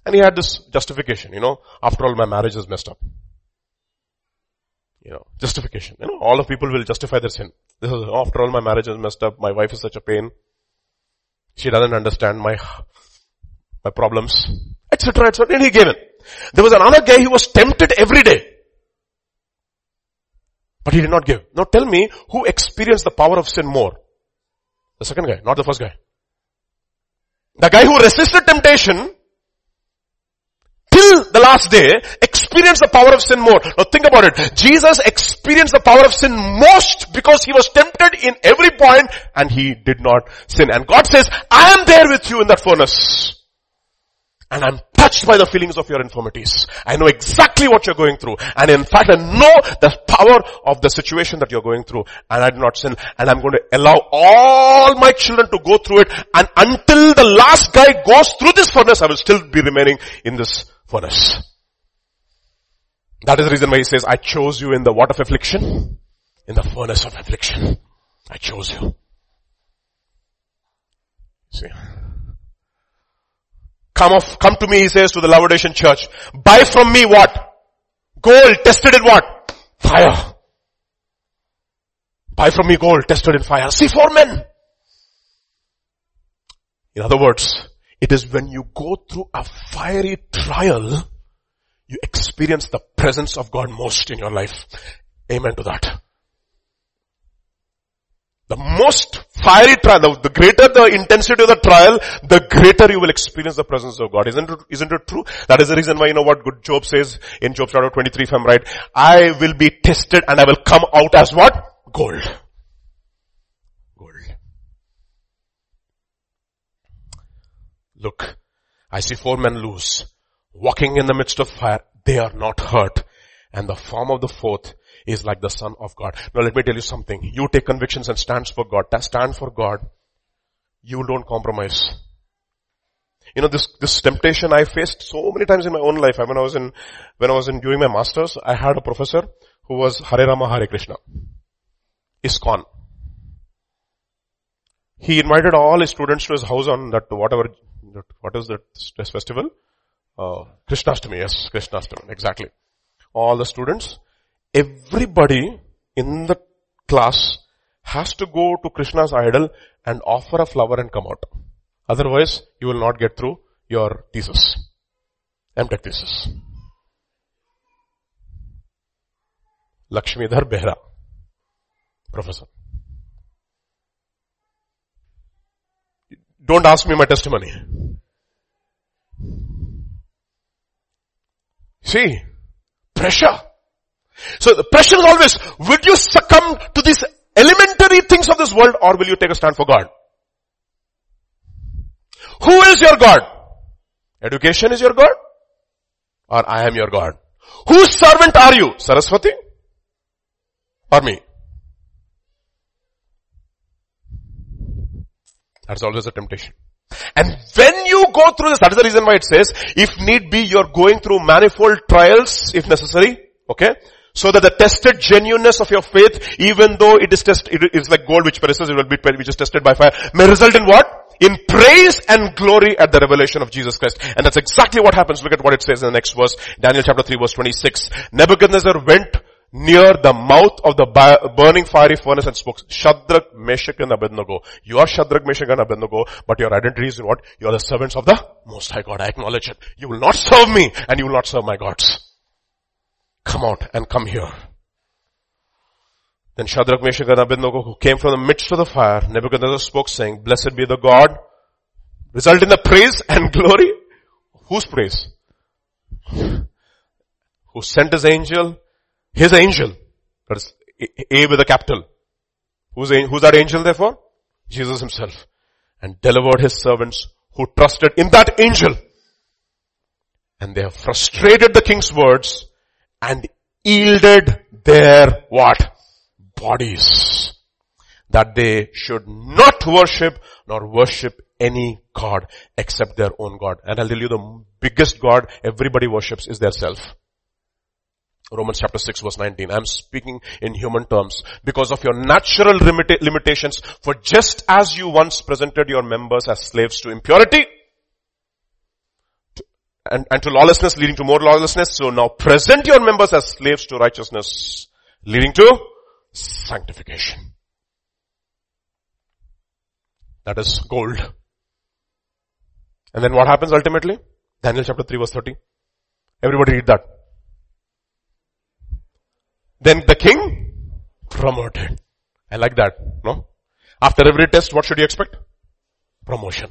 And he had this justification, you know, after all my marriage is messed up. You know, justification. You know, all of people will justify their sin. This is, after all my marriage is messed up, my wife is such a pain. She doesn't understand my, my problems, etc., etc. And he gave in. There was another guy who was tempted every day. But he did not give. Now tell me who experienced the power of sin more? The second guy, not the first guy. The guy who resisted temptation till the last day experienced the power of sin more. Now think about it. Jesus experienced the power of sin most because he was tempted in every point and he did not sin. And God says, I am there with you in that furnace. And I'm touched by the feelings of your infirmities. I know exactly what you're going through. And in fact, I know the power of the situation that you're going through. And I do not sin. And I'm going to allow all my children to go through it. And until the last guy goes through this furnace, I will still be remaining in this furnace. That is the reason why he says, I chose you in the what of affliction? In the furnace of affliction. I chose you. See. Come off, come to me, he says to the Laodicean church. Buy from me what? Gold tested in what? Fire. Buy from me gold tested in fire. See four men. In other words, it is when you go through a fiery trial, you experience the presence of God most in your life. Amen to that. The most fiery trial, the, the, greater the intensity of the trial, the greater you will experience the presence of God. Isn't it, isn't it true? That is the reason why you know what good Job says in Job chapter 23 if I'm right. I will be tested and I will come out as what? Gold. Gold. Look, I see four men loose, walking in the midst of fire. They are not hurt. And the form of the fourth is like the son of God. Now let me tell you something. You take convictions and stands for God. Stand for God. You don't compromise. You know, this, this temptation I faced so many times in my own life. When I was in, when I was in doing my masters, I had a professor who was Hare Rama Hare Krishna. ISKCON. He invited all his students to his house on that whatever, what is that stress festival? Uh, Krishnastami, yes, Krishnastami, exactly. All the students everybody in the class has to go to Krishna's idol and offer a flower and come out. Otherwise, you will not get through your thesis. MTech thesis. Lakshmidhar Behera, professor. Don't ask me my testimony. See, pressure. So the pressure is always, would you succumb to these elementary things of this world or will you take a stand for God? Who is your God? Education is your God? Or I am your God? Whose servant are you? Saraswati? Or me? That's always a temptation. And when you go through this, that is the reason why it says, if need be, you're going through manifold trials, if necessary, okay? So that the tested genuineness of your faith, even though it is tested, it is like gold which perishes, it will be, which is tested by fire, may result in what? In praise and glory at the revelation of Jesus Christ. And that's exactly what happens. Look at what it says in the next verse, Daniel chapter 3 verse 26. Nebuchadnezzar went near the mouth of the burning fiery furnace and spoke, Shadrach, Meshach and Abednego. You are Shadrach, Meshach and Abednego, but your identity is what? You are the servants of the Most High God. I acknowledge it. You will not serve me and you will not serve my gods. Come out and come here. Then Shadrach, Meshach and Abednego who came from the midst of the fire, Nebuchadnezzar spoke saying, blessed be the God, result in the praise *laughs* and glory. Whose praise? Who sent his angel his angel. That is A with a capital. Who's, who's that angel therefore? Jesus himself. And delivered his servants who trusted in that angel. And they have frustrated the king's words and yielded their what? Bodies. That they should not worship nor worship any God except their own God. And I'll tell you the biggest God everybody worships is their self. Romans chapter 6 verse 19. I'm speaking in human terms because of your natural limita- limitations for just as you once presented your members as slaves to impurity and, and to lawlessness leading to more lawlessness. So now present your members as slaves to righteousness leading to sanctification. That is gold. And then what happens ultimately? Daniel chapter 3 verse 30. Everybody read that. Then the king promoted. I like that, no? After every test, what should you expect? Promotion.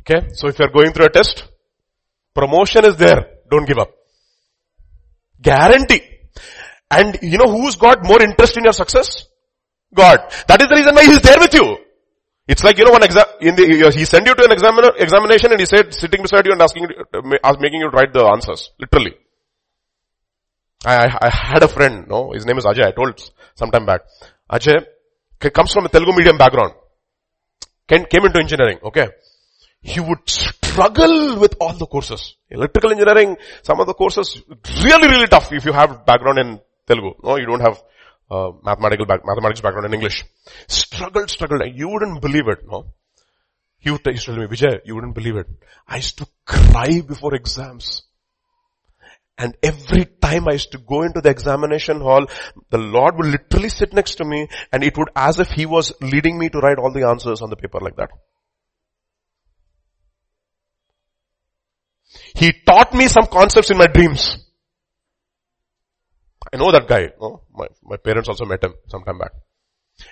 Okay, so if you're going through a test, promotion is there. Don't give up. Guarantee. And you know who's got more interest in your success? God. That is the reason why He's there with you. It's like, you know, one exam, in the, he sent you to an examiner, examination and he said, sitting beside you and asking, making you uh, write the answers. Literally. I, I, had a friend, no, his name is Ajay, I told some time back. Ajay comes from a Telugu medium background. Came, into engineering, okay. He would struggle with all the courses. Electrical engineering, some of the courses, really, really tough if you have background in Telugu. No, you don't have uh, mathematical back, mathematics background in English. Struggled, struggled. And you wouldn't believe it, no. He would used to tell me, Vijay, you wouldn't believe it. I used to cry before exams. And every time I used to go into the examination hall, the Lord would literally sit next to me and it would as if He was leading me to write all the answers on the paper like that. He taught me some concepts in my dreams. I know that guy. Oh, my, my parents also met him some time back.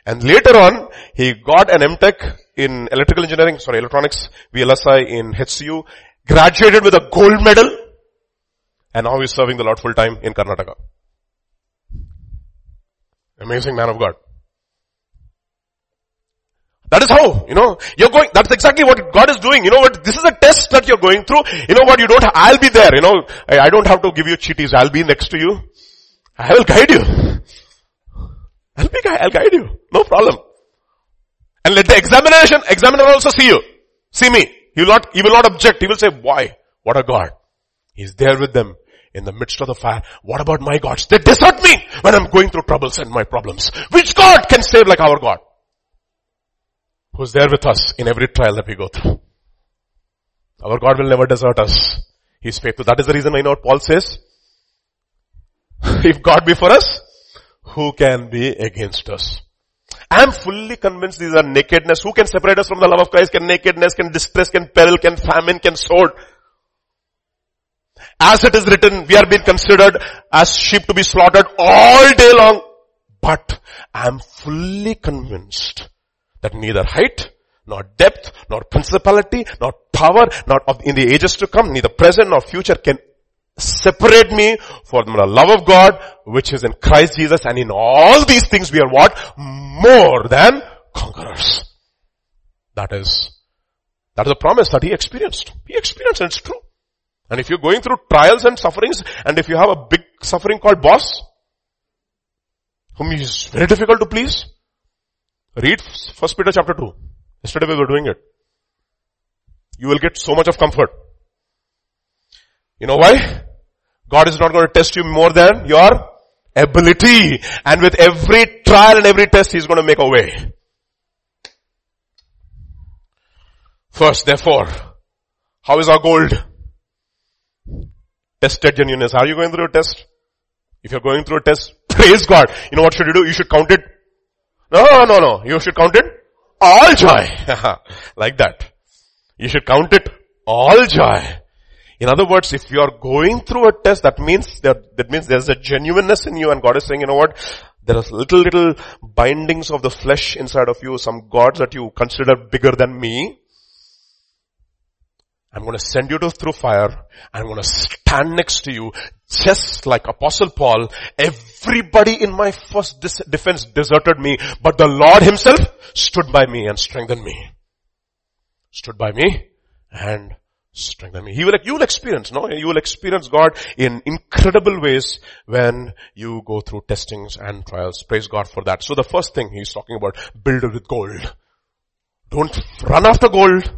And later on, he got an MTech in electrical engineering, sorry, electronics, VLSI in HCU, graduated with a gold medal, and now he's serving the Lord full time in Karnataka. Amazing man of God. That is how, you know, you're going, that's exactly what God is doing. You know what, this is a test that you're going through. You know what, you don't, I'll be there, you know, I, I don't have to give you cheaties. I'll be next to you. I will guide you. I'll be, I'll guide you. No problem. And let the examination, examiner also see you. See me. He will not, he will not object. He will say, why? What a God. He's there with them in the midst of the fire. What about my gods? They desert me when I'm going through troubles and my problems. Which God can save like our God? Who's there with us in every trial that we go through. Our God will never desert us. He's faithful. That is the reason you know what Paul says. *laughs* if God be for us, who can be against us? I am fully convinced these are nakedness. Who can separate us from the love of Christ? Can nakedness, can distress, can peril, can famine, can sword. As it is written, we are being considered as sheep to be slaughtered all day long. But I am fully convinced that neither height, nor depth, nor principality, nor power, of in the ages to come, neither present nor future can separate me from the love of God, which is in Christ Jesus. And in all these things we are what? More than conquerors. That is, that is a promise that he experienced. He experienced and it's true. And if you're going through trials and sufferings, and if you have a big suffering called boss, whom is very difficult to please, read First Peter chapter 2. Yesterday we were doing it. You will get so much of comfort. You know why? God is not going to test you more than your ability. And with every trial and every test, He's going to make a way. First, therefore, how is our gold? Tested genuineness. Are you going through a test? If you're going through a test, praise God. You know what should you do? You should count it. No, no, no. You should count it all joy. *laughs* like that. You should count it all joy. In other words, if you are going through a test, that means that, that means there's a genuineness in you and God is saying, you know what? There are little, little bindings of the flesh inside of you, some gods that you consider bigger than me. I'm going to send you to, through fire. I'm going to stand next to you just like apostle Paul. Everybody in my first dis- defense deserted me, but the Lord himself stood by me and strengthened me. Stood by me and strengthened me. He will, you will experience, no? You will experience God in incredible ways when you go through testings and trials. Praise God for that. So the first thing he's talking about, build it with gold. Don't run after gold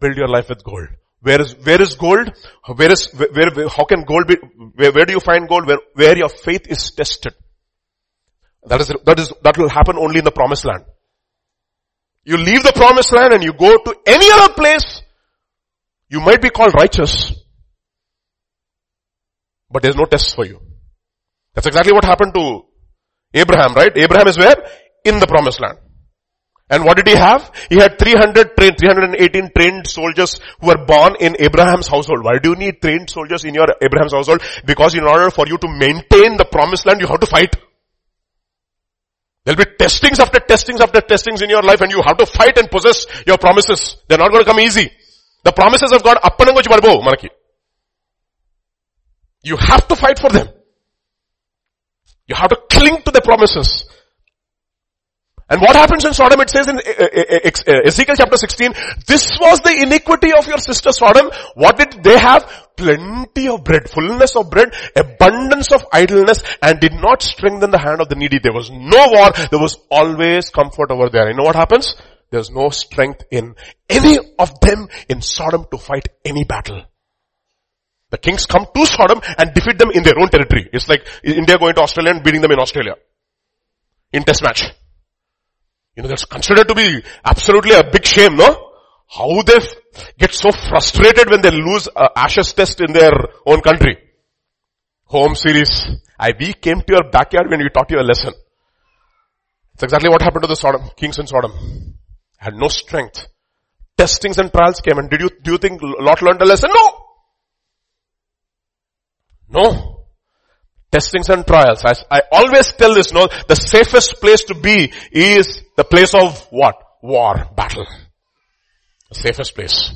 build your life with gold. Where is, where is gold? Where is, where, where how can gold be, where, where do you find gold? Where, where your faith is tested. That is, that is, that will happen only in the promised land. You leave the promised land and you go to any other place, you might be called righteous, but there's no test for you. That's exactly what happened to Abraham, right? Abraham is where? In the promised land. And what did he have? He had 300 trained, 318 trained soldiers who were born in Abraham's household. Why do you need trained soldiers in your Abraham's household? Because in order for you to maintain the promised land, you have to fight. There'll be testings after testings after testings in your life and you have to fight and possess your promises. They're not going to come easy. The promises of God, manaki. You have to fight for them. You have to cling to the promises. And what happens in Sodom? It says in uh, uh, uh, Ezekiel chapter 16, this was the iniquity of your sister Sodom. What did they have? Plenty of bread, fullness of bread, abundance of idleness, and did not strengthen the hand of the needy. There was no war. There was always comfort over there. You know what happens? There's no strength in any of them in Sodom to fight any battle. The kings come to Sodom and defeat them in their own territory. It's like India going to Australia and beating them in Australia. In test match. You know, that's considered to be absolutely a big shame, no? How they get so frustrated when they lose a ashes test in their own country. Home series. I, we came to your backyard when we taught you a lesson. It's exactly what happened to the Sodom, kings in Sodom. Had no strength. Testings and trials came and did you, do you think Lot learned a lesson? No! No testings and trials. I, always tell this, no, the safest place to be is the place of what? War, battle. The safest place.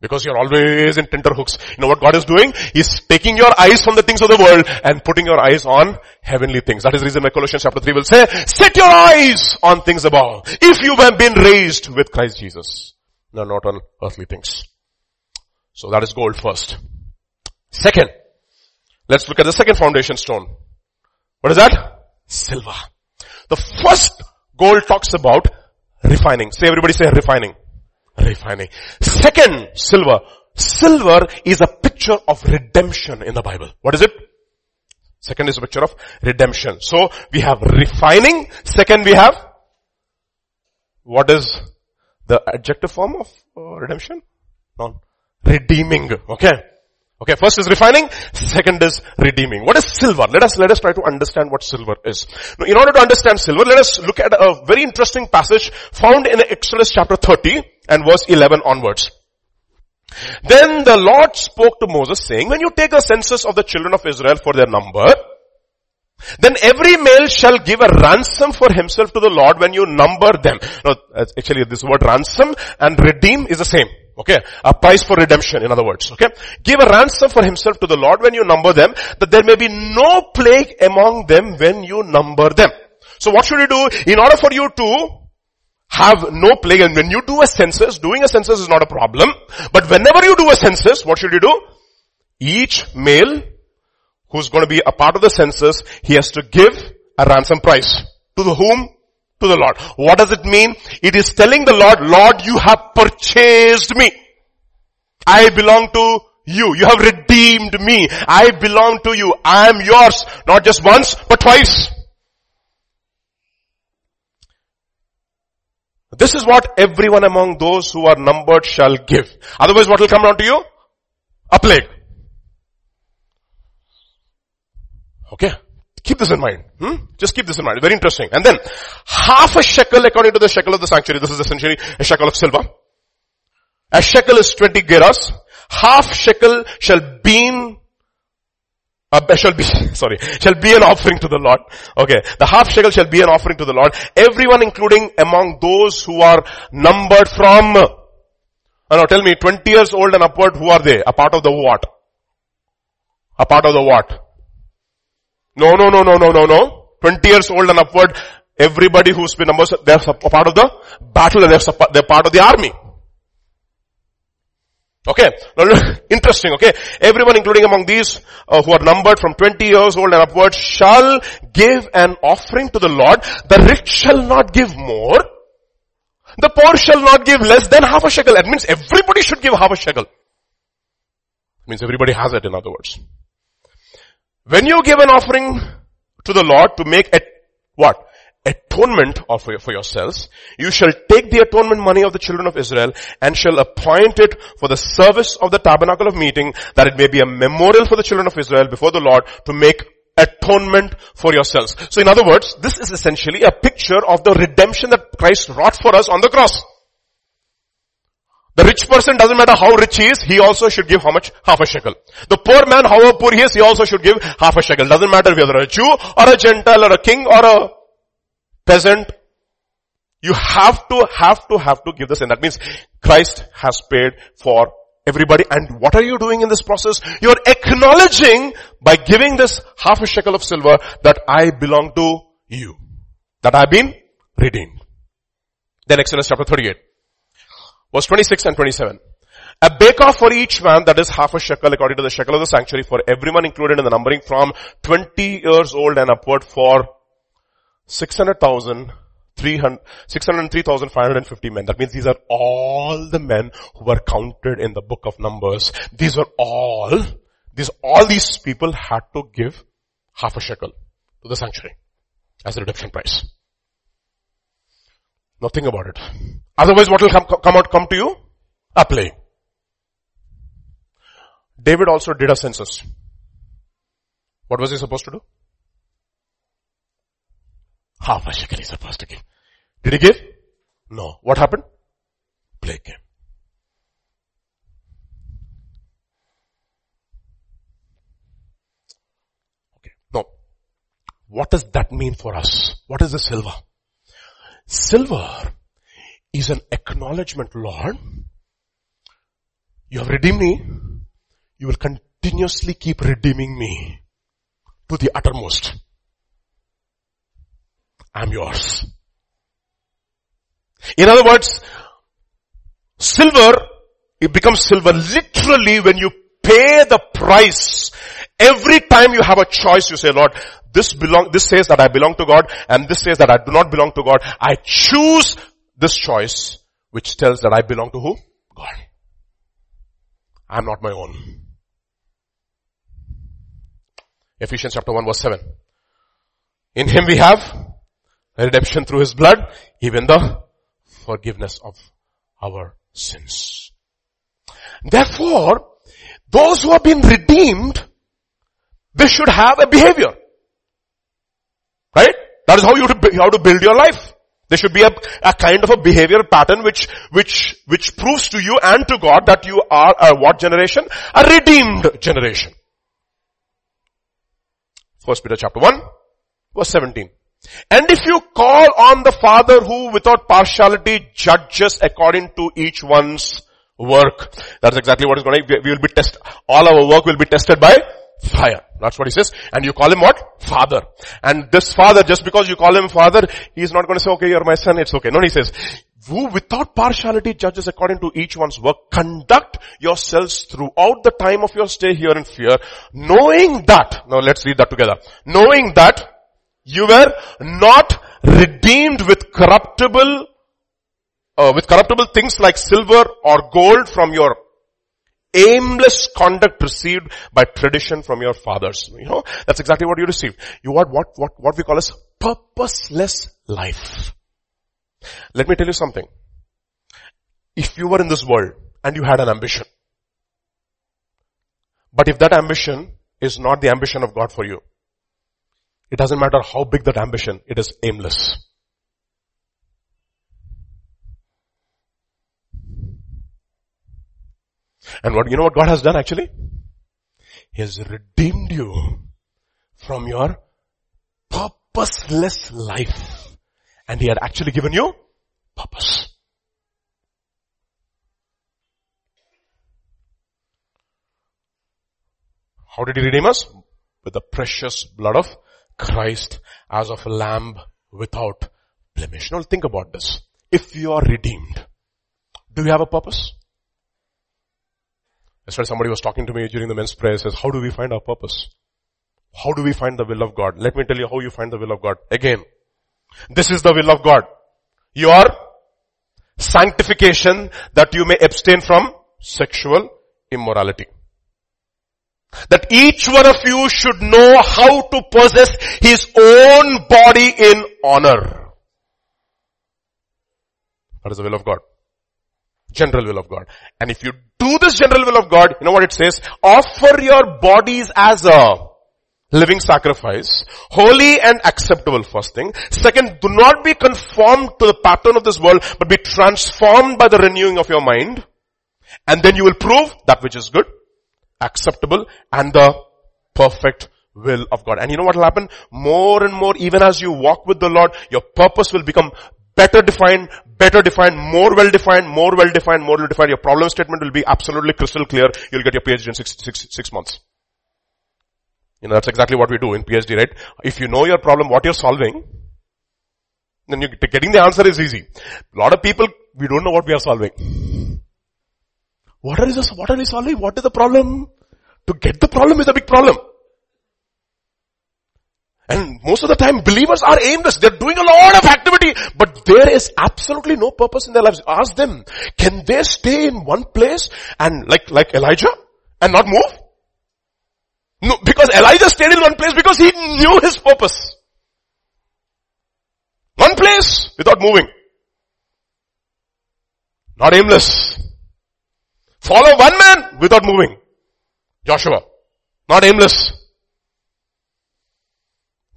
Because you're always in tenterhooks. You know what God is doing? He's taking your eyes from the things of the world and putting your eyes on heavenly things. That is the reason why Colossians chapter 3 will say, set your eyes on things above. If you have been raised with Christ Jesus. No, not on earthly things. So that is gold first. Second, Let's look at the second foundation stone. What is that? Silver. The first gold talks about refining. Say everybody say refining. Refining. Second, silver. Silver is a picture of redemption in the Bible. What is it? Second is a picture of redemption. So we have refining. Second we have, what is the adjective form of uh, redemption? No. Redeeming. Okay. Okay, first is refining, second is redeeming. What is silver? Let us, let us try to understand what silver is. Now, in order to understand silver, let us look at a very interesting passage found in Exodus chapter 30 and verse 11 onwards. Then the Lord spoke to Moses saying, when you take a census of the children of Israel for their number, Then every male shall give a ransom for himself to the Lord when you number them. No, actually this word ransom and redeem is the same. Okay. A price for redemption, in other words. Okay. Give a ransom for himself to the Lord when you number them, that there may be no plague among them when you number them. So what should you do? In order for you to have no plague, and when you do a census, doing a census is not a problem, but whenever you do a census, what should you do? Each male who's going to be a part of the census, he has to give a ransom price. To the whom? To the Lord. What does it mean? It is telling the Lord, Lord, you have purchased me. I belong to you. You have redeemed me. I belong to you. I am yours. Not just once, but twice. This is what everyone among those who are numbered shall give. Otherwise what will come down to you? A plague. Okay? Keep this in mind. Hmm? Just keep this in mind. Very interesting. And then, half a shekel according to the shekel of the sanctuary. This is essentially a shekel of silver. A shekel is 20 gerahs. Half shekel shall be uh, shall be, *laughs* sorry, shall be an offering to the Lord. Okay. The half shekel shall be an offering to the Lord. Everyone including among those who are numbered from, uh, no, tell me, 20 years old and upward, who are they? A part of the what? A part of the what? No, no, no, no, no, no, no. 20 years old and upward, everybody who's been numbers, they're part of the battle and they're, they're part of the army. Okay. Now, *laughs* Interesting. Okay. Everyone including among these uh, who are numbered from 20 years old and upward shall give an offering to the Lord. The rich shall not give more. The poor shall not give less than half a shekel. That means everybody should give half a shekel. Means everybody has it in other words. When you give an offering to the Lord to make a, what? Atonement of, for yourselves, you shall take the atonement money of the children of Israel and shall appoint it for the service of the tabernacle of meeting that it may be a memorial for the children of Israel before the Lord to make atonement for yourselves. So in other words, this is essentially a picture of the redemption that Christ wrought for us on the cross. The rich person doesn't matter how rich he is, he also should give how much? Half a shekel. The poor man, however poor he is, he also should give half a shekel. Doesn't matter whether a Jew or a Gentile or a king or a peasant. You have to, have to, have to give the same. That means Christ has paid for everybody. And what are you doing in this process? You're acknowledging by giving this half a shekel of silver that I belong to you. That I've been redeemed. Then Exodus chapter 38. Verse 26 and 27. A bekah for each man, that is half a shekel according to the shekel of the sanctuary for everyone included in the numbering from 20 years old and upward for 600,000 603,550 men. That means these are all the men who were counted in the book of Numbers. These were all, these, all these people had to give half a shekel to the sanctuary as a redemption price. Nothing about it. Otherwise what will come, come out, come to you? A plague. David also did a census. What was he supposed to do? Half a shekel he's supposed to give. Did he give? No. What happened? Plague came. Okay. Now, what does that mean for us? What is the silver? Silver is an acknowledgement, Lord. You have redeemed me. You will continuously keep redeeming me to the uttermost. I'm yours. In other words, silver, it becomes silver literally when you pay the price. Every time you have a choice, you say, Lord, this belong, this says that I belong to God and this says that I do not belong to God. I choose this choice which tells that I belong to who? God. I'm not my own. Ephesians chapter 1 verse 7. In him we have redemption through his blood, even the forgiveness of our sins. Therefore, those who have been redeemed, they should have a behavior. Right? That is how you how to build your life. There should be a, a kind of a behavioral pattern which, which, which proves to you and to God that you are a what generation? A redeemed generation. First Peter chapter 1, Verse 17. And if you call on the Father who without partiality judges according to each one's work. That's exactly what is going to, we will be tested, all our work will be tested by fire. That's what he says. And you call him what? Father. And this father, just because you call him father, he's not going to say, okay, you're my son, it's okay. No, he says, who without partiality judges according to each one's work, conduct yourselves throughout the time of your stay here in fear, knowing that, now let's read that together, knowing that you were not redeemed with corruptible, uh, with corruptible things like silver or gold from your aimless conduct received by tradition from your fathers. You know, that's exactly what you received. You want what, what, what we call as purposeless life. Let me tell you something. If you were in this world and you had an ambition, but if that ambition is not the ambition of God for you, it doesn't matter how big that ambition, it is aimless. And what, you know what God has done actually? He has redeemed you from your purposeless life. And He had actually given you purpose. How did He redeem us? With the precious blood of Christ as of a lamb without blemish. Now think about this. If you are redeemed, do you have a purpose? Yesterday somebody was talking to me during the men's prayer says, how do we find our purpose? How do we find the will of God? Let me tell you how you find the will of God. Again, this is the will of God. Your sanctification that you may abstain from sexual immorality. That each one of you should know how to possess his own body in honor. That is the will of God. General will of God. And if you do this general will of God, you know what it says? Offer your bodies as a living sacrifice, holy and acceptable first thing. Second, do not be conformed to the pattern of this world, but be transformed by the renewing of your mind. And then you will prove that which is good, acceptable, and the perfect will of God. And you know what will happen? More and more, even as you walk with the Lord, your purpose will become better defined, better defined, more well defined, more well defined, more well defined. Your problem statement will be absolutely crystal clear. You'll get your PhD in six, six, six months. You know, that's exactly what we do in PhD, right? If you know your problem, what you're solving, then you getting the answer is easy. A lot of people, we don't know what we are solving. What are, this, what are we solving? What is the problem? To get the problem is a big problem. And most of the time believers are aimless. They're doing a lot of activity, but there is absolutely no purpose in their lives. Ask them, can they stay in one place and like, like Elijah and not move? No, because Elijah stayed in one place because he knew his purpose. One place without moving. Not aimless. Follow one man without moving. Joshua. Not aimless.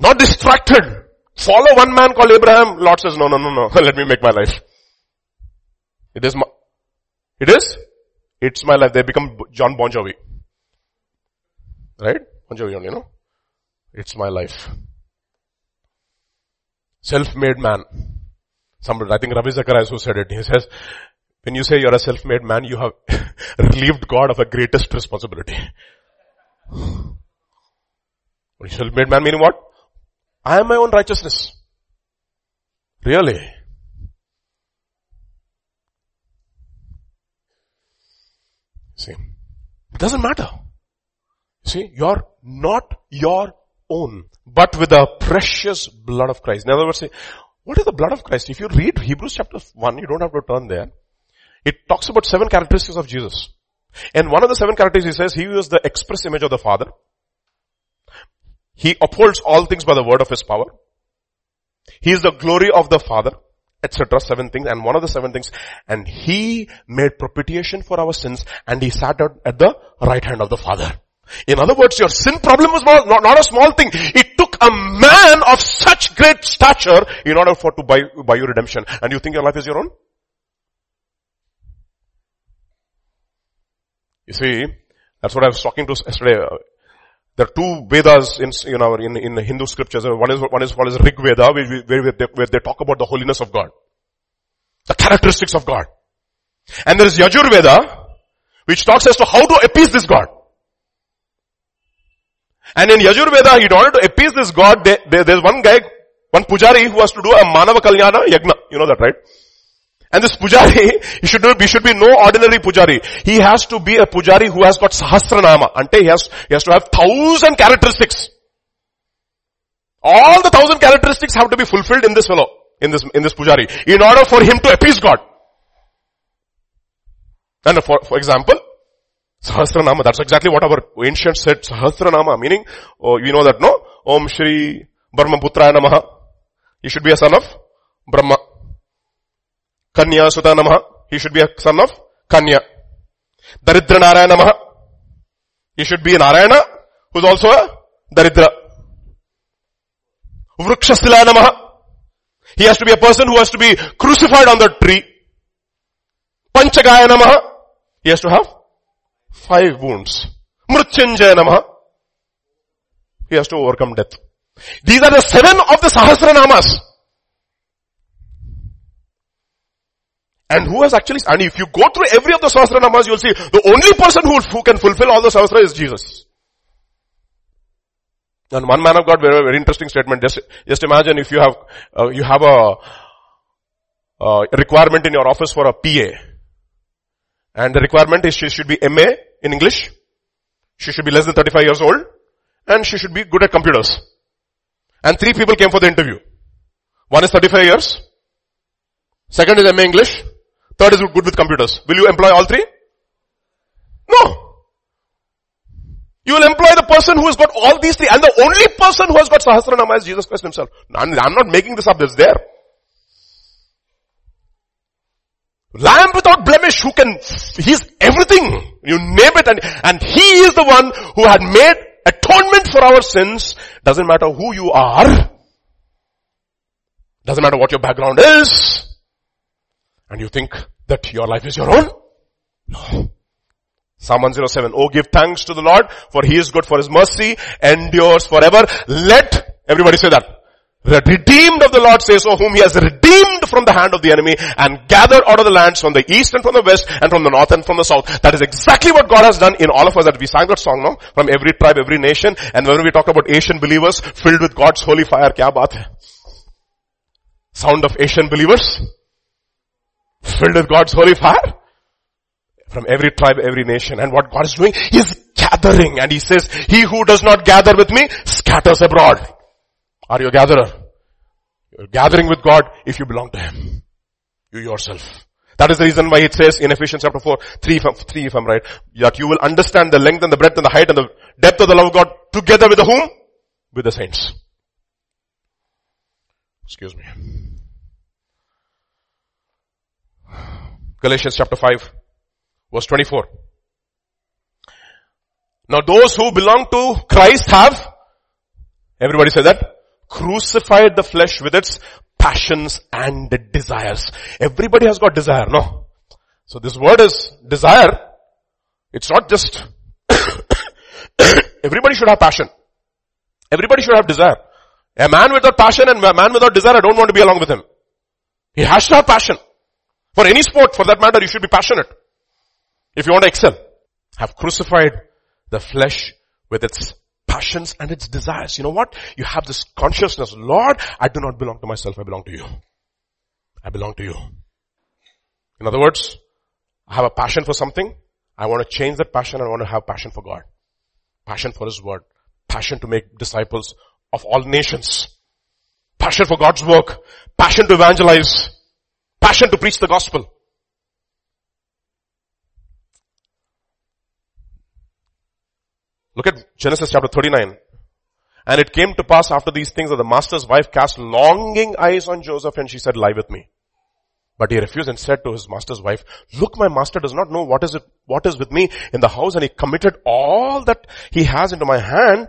Not distracted. Follow one man called Abraham. Lord says, no, no, no, no. *laughs* Let me make my life. It is my, it is? It's my life. They become John Bon Jovi. Right? Bon Jovi only, you know? It's my life. Self-made man. Somebody, I think Ravi Zacharias who said it. He says, when you say you're a self-made man, you have *laughs* relieved God of a greatest responsibility. *sighs* Self-made man meaning what? I am my own righteousness. Really? See, it doesn't matter. See, you're not your own, but with the precious blood of Christ. In other words, say, what is the blood of Christ? If you read Hebrews chapter 1, you don't have to turn there. It talks about seven characteristics of Jesus. And one of the seven characteristics he says, he was the express image of the Father. He upholds all things by the word of his power. He is the glory of the Father, etc. Seven things. And one of the seven things, and he made propitiation for our sins and he sat at the right hand of the Father. In other words, your sin problem was not, not, a small thing. It took a man of such great stature in order for to buy, buy your redemption. And you think your life is your own? You see, that's what I was talking to yesterday. Uh, There are two Vedas in, you know, in, in Hindu scriptures. One is, one is called as Rig Veda, where, where, they, where they talk about the holiness of God. The characteristics of God. And there is Yajur Veda, which talks as to how to appease this God. And in Yajur Veda, in order to appease this God, they, they, there's one guy, one pujari who has to do a Manava Kalyana Yagna. You know that, right? And this pujari, *laughs* he should, be, he should be no ordinary pujari. He has to be a pujari who has got sahasranama. Ante he has, he has to have thousand characteristics. All the thousand characteristics have to be fulfilled in this fellow, in this, in this pujari, in order for him to appease God. And for, for example, Sahasranama, that's exactly what our ancient said, Sahasranama, meaning, oh, you know that, no? Om Shri Brahma Putraya Namaha. He should be a son of Brahma. Kanya Sutta Namaha. He should be a son of Kanya. Daridra Narayana. He should be a Narayana who's also a Daridra. Vrukshasila Namaha. He has to be a person who has to be crucified on the tree. Panchagaya Namaha. He has to have five wounds. Mrityunjaya Namaha. He has to overcome death. These are the seven of the Sahasranamas. And who has actually, and if you go through every of the Sahasranamas, you'll see the only person who, who can fulfill all the Sahasra is Jesus. And one man of God, very, very interesting statement. Just, just imagine if you have, uh, you have a, requirement in your office for a PA. And the requirement is she should be MA in English. She should be less than 35 years old. And she should be good at computers. And three people came for the interview. One is 35 years. Second is MA English. Third is good with computers. Will you employ all three? No. You will employ the person who has got all these three. And the only person who has got Sahasranama is Jesus Christ himself. I'm not making this up. It's there. Lamb without blemish who can, he's everything. You name it and, and he is the one who had made atonement for our sins. Doesn't matter who you are. Doesn't matter what your background is. And you think that your life is your own? No. Psalm 107. Oh, give thanks to the Lord for he is good for his mercy endures forever. Let everybody say that. The redeemed of the Lord says, oh, whom he has redeemed from the hand of the enemy and gathered out of the lands from the east and from the west and from the north and from the south. That is exactly what God has done in all of us that we sang that song now, from every tribe, every nation. And when we talk about Asian believers filled with God's holy fire, kya baat hai? Sound of Asian believers filled with God's holy fire from every tribe, every nation. And what God is doing, is gathering and He says, He who does not gather with me scatters abroad. Are you a gatherer? You're gathering with God if you belong to Him. You yourself. That is the reason why it says in Ephesians chapter 4, 3 if, I'm, 3 if I'm right, that you will understand the length and the breadth and the height and the depth of the love of God together with the whom? With the saints. Excuse me. Galatians chapter 5, verse 24. Now those who belong to Christ have, everybody say that, crucified the flesh with its passions and desires. Everybody has got desire, no? So this word is desire. It's not just, *coughs* everybody should have passion. Everybody should have desire. A man without passion and a man without desire, I don't want to be along with him. He has to have passion. For any sport, for that matter, you should be passionate. If you want to excel. Have crucified the flesh with its passions and its desires. You know what? You have this consciousness, Lord, I do not belong to myself, I belong to you. I belong to you. In other words, I have a passion for something. I want to change that passion. I want to have passion for God. Passion for His Word. Passion to make disciples of all nations. Passion for God's work. Passion to evangelize. Passion to preach the gospel. Look at Genesis chapter 39. And it came to pass after these things that the master's wife cast longing eyes on Joseph and she said, lie with me. But he refused and said to his master's wife, look, my master does not know what is it, what is with me in the house and he committed all that he has into my hand.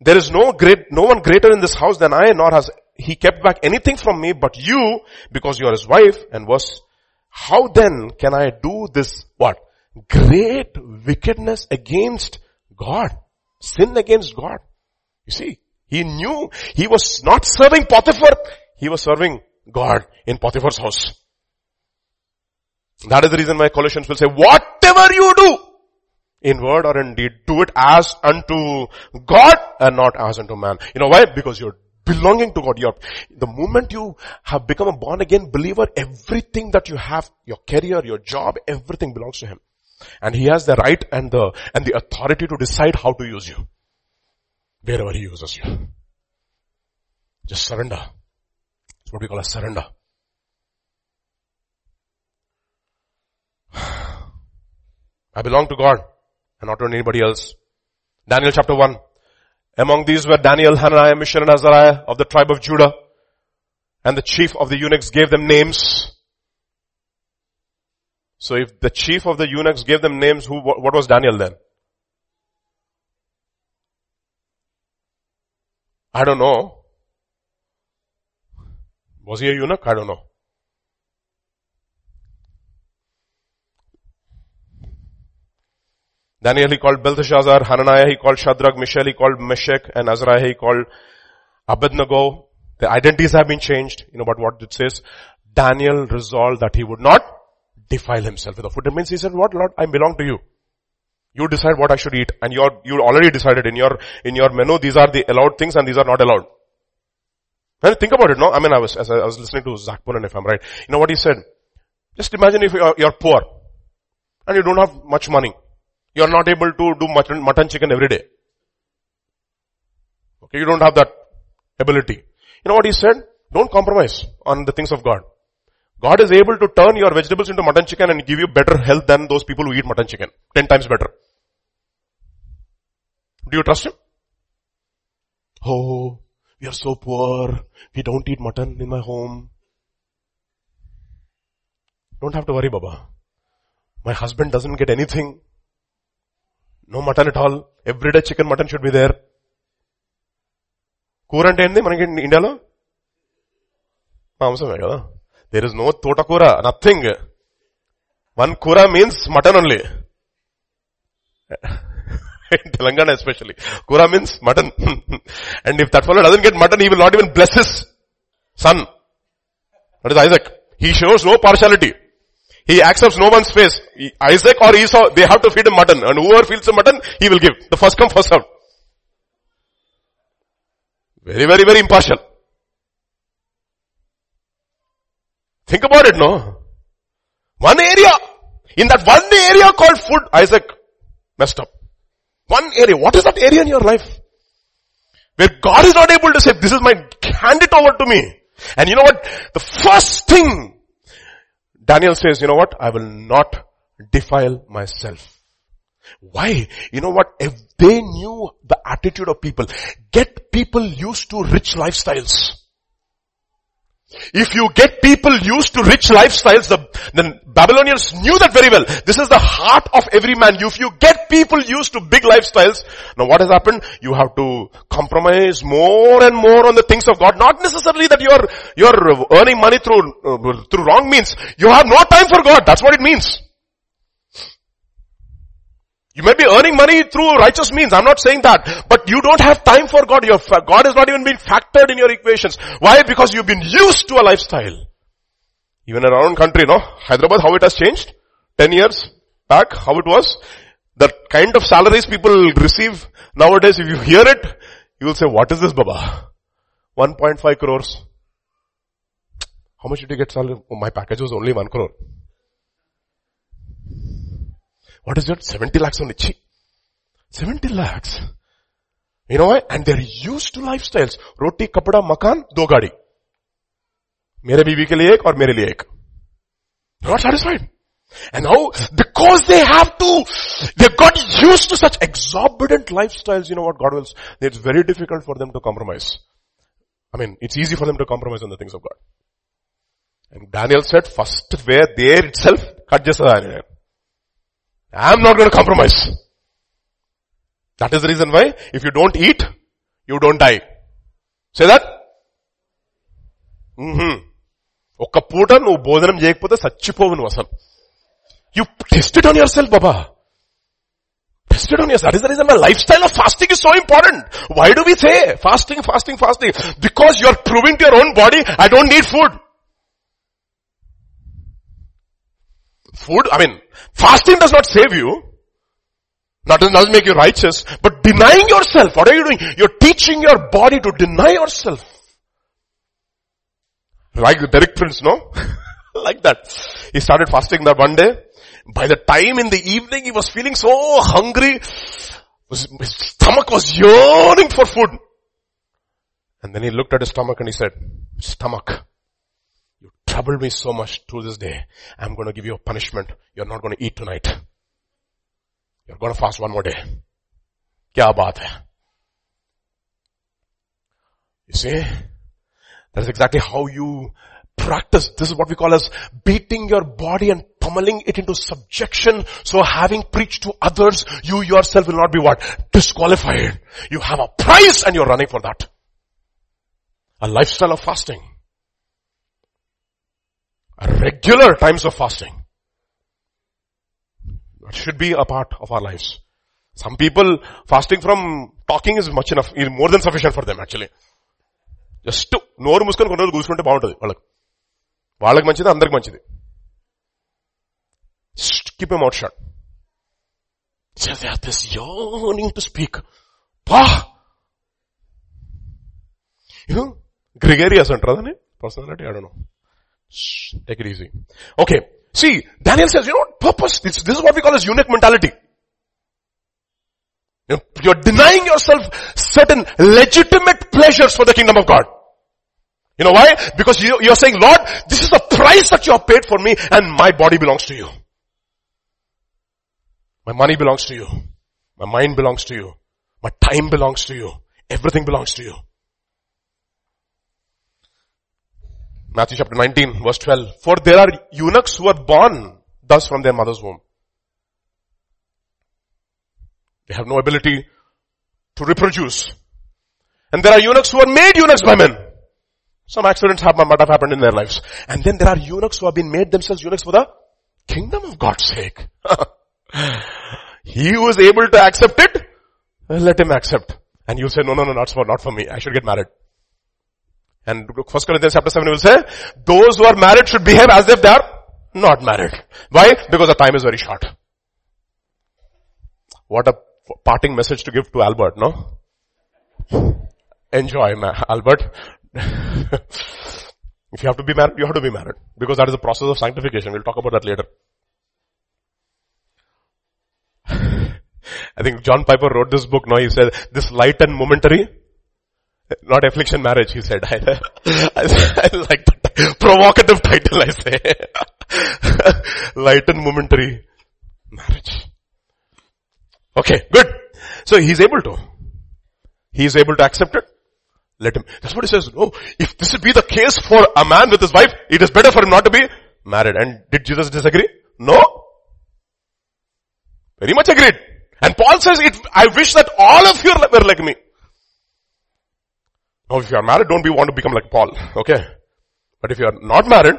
There is no great, no one greater in this house than I, nor has he kept back anything from me but you because you are his wife and was, how then can I do this, what? great wickedness against God. sin against God. You see, he knew he was not serving Potiphar, he was serving God in Potiphar's house. That is the reason why Colossians will say, whatever you do, in word or in deed, do it as unto God and not as unto man. You know why? Because you're belonging to God. The moment you have become a born again believer, everything that you have, your career, your job, everything belongs to Him. And He has the right and the, and the authority to decide how to use you. Wherever He uses you. Just surrender. That's what we call a surrender. *sighs* I belong to God and not to anybody else. Daniel chapter 1. Among these were Daniel, Hananiah, Mishael, and Azariah of the tribe of Judah. And the chief of the eunuchs gave them names. So if the chief of the eunuchs gave them names, who, what was Daniel then? I don't know. Was he a eunuch? I don't know. Daniel he called Belteshazzar, Hananiah he called Shadrach, Mishael he called Meshach, and Azariah he called Abednego. The identities have been changed. You know about what it says? Daniel resolved that he would not defile himself with the food. It means he said, what Lord, I belong to you. You decide what I should eat and you're, you already decided in your, in your menu, these are the allowed things and these are not allowed. And think about it, no? I mean, I was, as I was listening to Zac Poonen, if I'm right. You know what he said? Just imagine if you're, you're poor and you don't have much money. You're not able to do mutton, mutton chicken every day. Okay, you don't have that ability. You know what he said? Don't compromise on the things of God. God is able to turn your vegetables into mutton chicken and give you better health than those people who eat mutton chicken. Ten times better. Do you trust him? Oh, we are so poor. We don't eat mutton in my home. Don't have to worry, Baba. My husband doesn't get anything. No mutton at all every day chicken mutton should be there కూర అంటే ఏంది మనకి ఇండియాలో? మాంసమే కదా? There is no తోటకూర nothing one కూర means mutton only Telangana especially కూర means mutton and if that fellow doesn't get mutton he will not even bless his son that is Isaac he shows no partiality He accepts no one's face. Isaac or Esau, they have to feed him mutton. And whoever feeds the mutton, he will give. The first come, first served. Very, very, very impartial. Think about it, no? One area. In that one area called food, Isaac messed up. One area. What is that area in your life? Where God is not able to say, this is my, hand it over to me. And you know what? The first thing Daniel says, you know what? I will not defile myself. Why? You know what? If they knew the attitude of people, get people used to rich lifestyles. If you get people used to rich lifestyles, the, the Babylonians knew that very well. This is the heart of every man. If you get people used to big lifestyles, now what has happened? You have to compromise more and more on the things of God. Not necessarily that you're, you're earning money through, uh, through wrong means. You have no time for God. That's what it means. You may be earning money through righteous means. I'm not saying that. But you don't have time for God. Your, God has not even been factored in your equations. Why? Because you've been used to a lifestyle. Even in our own country, no? Hyderabad, how it has changed? 10 years back, how it was? The kind of salaries people receive nowadays, if you hear it, you will say, what is this Baba? 1.5 crores. How much did you get salary? Oh, my package was only 1 crore. What is that? 70 lakhs only. Chee. 70 lakhs. You know why? And they're used to lifestyles. Roti, kapda, makan, do gadi. मेरे बीवी के लिए एक और मेरे लिए एक. Not satisfied. And now, because they have to, they got used to such exorbitant lifestyles, you know what God wills. It's very difficult for them to compromise. I mean, it's easy for them to compromise on the things of God. And Daniel said, first where there itself, cut just Am not going to compromise. That is the reason why if you don't eat, you don't die. Say that? Mm-hmm. ఒక్క పూట నువ్వు భోజనం చేయకపోతే చచ్చిపోవు నువ్వు అసలు you tested on yourself Baba tested on your that is the reason life style of fasting is so important why do we say fasting fasting fasting because you are proving to your own body I don't need food Food, I mean, fasting does not save you. Not doesn't make you righteous, but denying yourself. What are you doing? You're teaching your body to deny yourself. Like the Derek Prince, no? *laughs* like that. He started fasting that one day. By the time in the evening he was feeling so hungry. His stomach was yearning for food. And then he looked at his stomach and he said, stomach, you troubled me so much to this day. I'm going to give you a punishment. You're not going to eat tonight. You're going to fast one more day. Kya baat hai? You see, that is exactly how you practice. This is what we call as beating your body and pummeling it into subjection. So having preached to others, you yourself will not be what? Disqualified. You have a price and you're running for that. A lifestyle of fasting. Regular times of fasting. That should be a part of our lives. Some people fasting from talking is much enough, is more than sufficient for them actually. Just నోరు మూసుకొని కొన్ని రోజులు కూర్చుంటే బాగుంటుంది వాళ్ళకి వాళ్ళకి మంచిది అందరికి మంచిది keep a mouth shut this yearning to speak. Pa! You అంటారు అదని పర్సనాలిటీ అడను. Shh, take it easy. Okay. See, Daniel says, you know purpose, this, this is what we call as eunuch mentality. You're denying yourself certain legitimate pleasures for the kingdom of God. You know why? Because you, you're saying, Lord, this is the price that you have paid for me and my body belongs to you. My money belongs to you. My mind belongs to you. My time belongs to you. Everything belongs to you. Matthew chapter 19 verse 12. For there are eunuchs who are born thus from their mother's womb. They have no ability to reproduce. And there are eunuchs who are made eunuchs by men. Some accidents have, might have happened in their lives. And then there are eunuchs who have been made themselves eunuchs for the kingdom of God's sake. *laughs* he who is able to accept it, let him accept. And you say, no, no, no, not for, not for me. I should get married. And First Corinthians chapter 7 will say, those who are married should behave as if they are not married. Why? Because the time is very short. What a parting message to give to Albert, no? Enjoy, Albert. *laughs* if you have to be married, you have to be married. Because that is the process of sanctification. We'll talk about that later. *laughs* I think John Piper wrote this book, no, he said, this light and momentary, not affliction marriage, he said. *laughs* I, I, like that provocative title, I say. *laughs* light and momentary marriage. Okay, good. So he's able to. He is able to accept it. Let him. That's what he says. Oh, if this would be the case for a man with his wife, it is better for him not to be married. And did Jesus disagree? No. Very much agreed. And Paul says, it, I wish that all of you were like me. Now if you are married, don't be want to become like Paul. Okay. But if you are not married,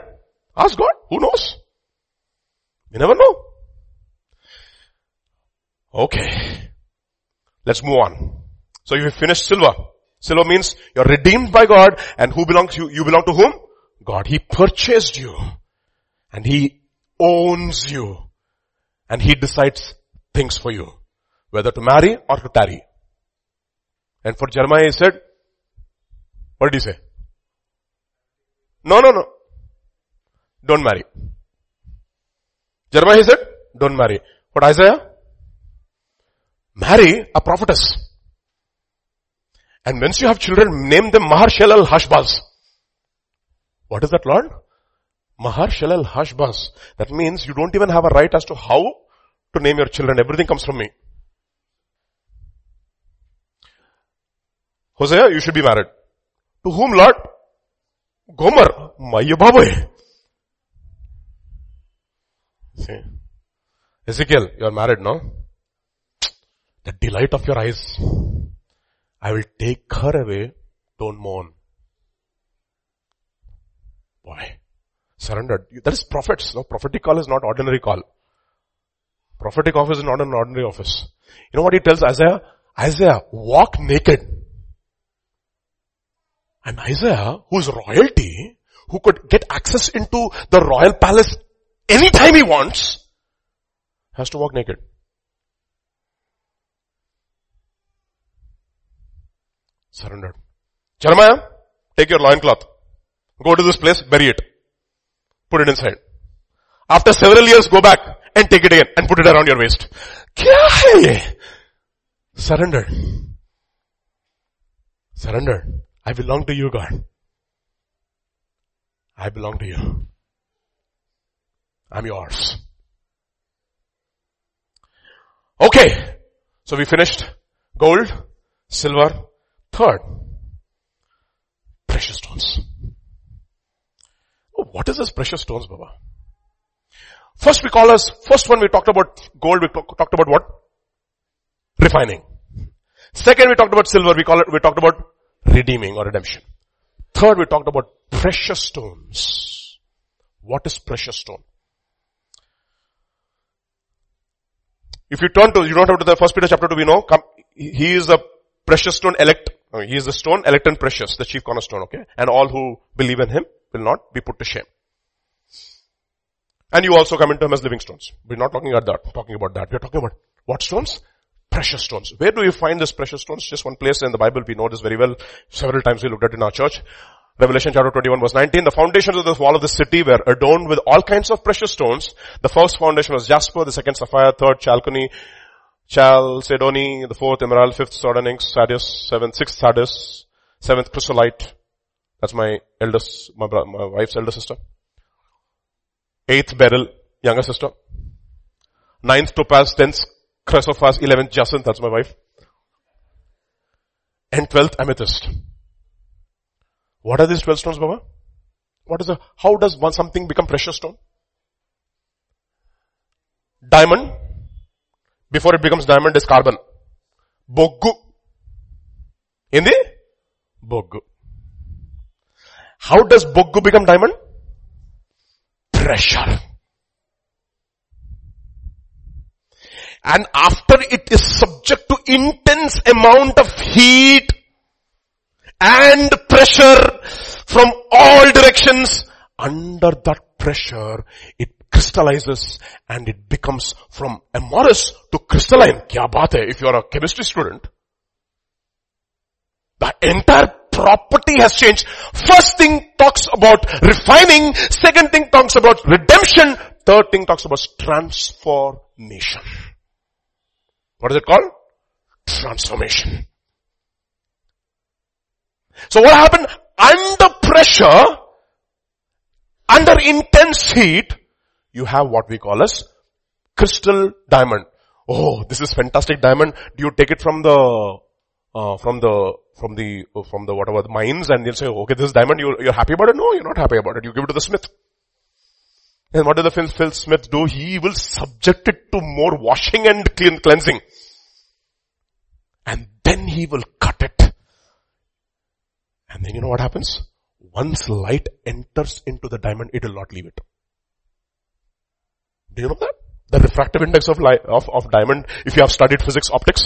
ask God. Who knows? You never know. Okay. Let's move on. So you finished silver. Silver means you're redeemed by God and who belongs you? You belong to whom? God. He purchased you and He owns you and He decides things for you. Whether to marry or to tarry. And for Jeremiah he said, what did he say? No, no, no. Don't marry. Jeremiah said, don't marry. What Isaiah? Marry a prophetess. And once you have children, name them Maher-shalal-hash-baz. What is that Lord? Maher-shalal-hash-baz. That means you don't even have a right as to how to name your children. Everything comes from me. Hosea, you should be married. To whom Lord? Gomer. Mayababoy. See. Ezekiel, you are married, no? The delight of your eyes I will take her away, don't mourn. Why? Surrendered. That is prophets. No, prophetic call is not ordinary call. Prophetic office is not an ordinary office. You know what he tells Isaiah? Isaiah, walk naked. And Isaiah, who's royalty, who could get access into the royal palace anytime he wants, has to walk naked. Surrendered. Jeremiah, take your loincloth. Go to this place, bury it. Put it inside. After several years, go back and take it again and put it around your waist. Kya Surrendered. Surrendered. I belong to you, God. I belong to you. I'm yours. Okay. So we finished gold, silver, third, precious stones. Oh, what is this precious stones, Baba? First we call us, first one we talked about gold, we talk, talked about what? Refining. Second we talked about silver, we call it, we talked about redeeming or redemption. Third we talked about precious stones. What is precious stone? If you turn to, you don't have to the first Peter chapter 2, we know, come, he is the precious stone elect, he is the stone elect and precious, the chief cornerstone, okay? And all who believe in him will not be put to shame. And you also come into him as living stones. We're not talking about that, talking about that. We're talking about what stones? Precious stones. Where do you find this precious stones? Just one place in the Bible. We know this very well. Several times we looked at it in our church. Revelation chapter 21 verse 19, the foundations of the wall of the city were adorned with all kinds of precious stones. The first foundation was jasper, the second sapphire, third chalcedony, chalcedony, the fourth emerald, fifth sardonyx, sardius, seventh, sixth sardis, seventh chrysolite. That's my eldest, my, my wife's elder sister. Eighth beryl, younger sister. Ninth topaz, tenth chrysoprase, eleventh jacinth, that's my wife. And twelfth amethyst. What are these 12 stones, Baba? What is the, how does one something become precious stone? Diamond, before it becomes diamond is carbon. Boggu. In the? Boggu. How does Boggu become diamond? Pressure. And after it is subject to intense amount of heat, and pressure from all directions. Under that pressure, it crystallizes and it becomes from amorphous to crystalline. Kya baat if you are a chemistry student? The entire property has changed. First thing talks about refining. Second thing talks about redemption. Third thing talks about transformation. What is it called? Transformation. So what happened? Under pressure, under intense heat, you have what we call as crystal diamond. Oh, this is fantastic diamond. Do you take it from the, uh, from the, from the, from the whatever the mines and you'll say, okay, this is diamond, you're, you're happy about it? No, you're not happy about it. You give it to the smith. And what does the Phil, Smith do? He will subject it to more washing and clean, cleansing. And then he will cut it and then you know what happens? Once light enters into the diamond, it will not leave it. Do you know that? The refractive index of light, of, of diamond, if you have studied physics optics,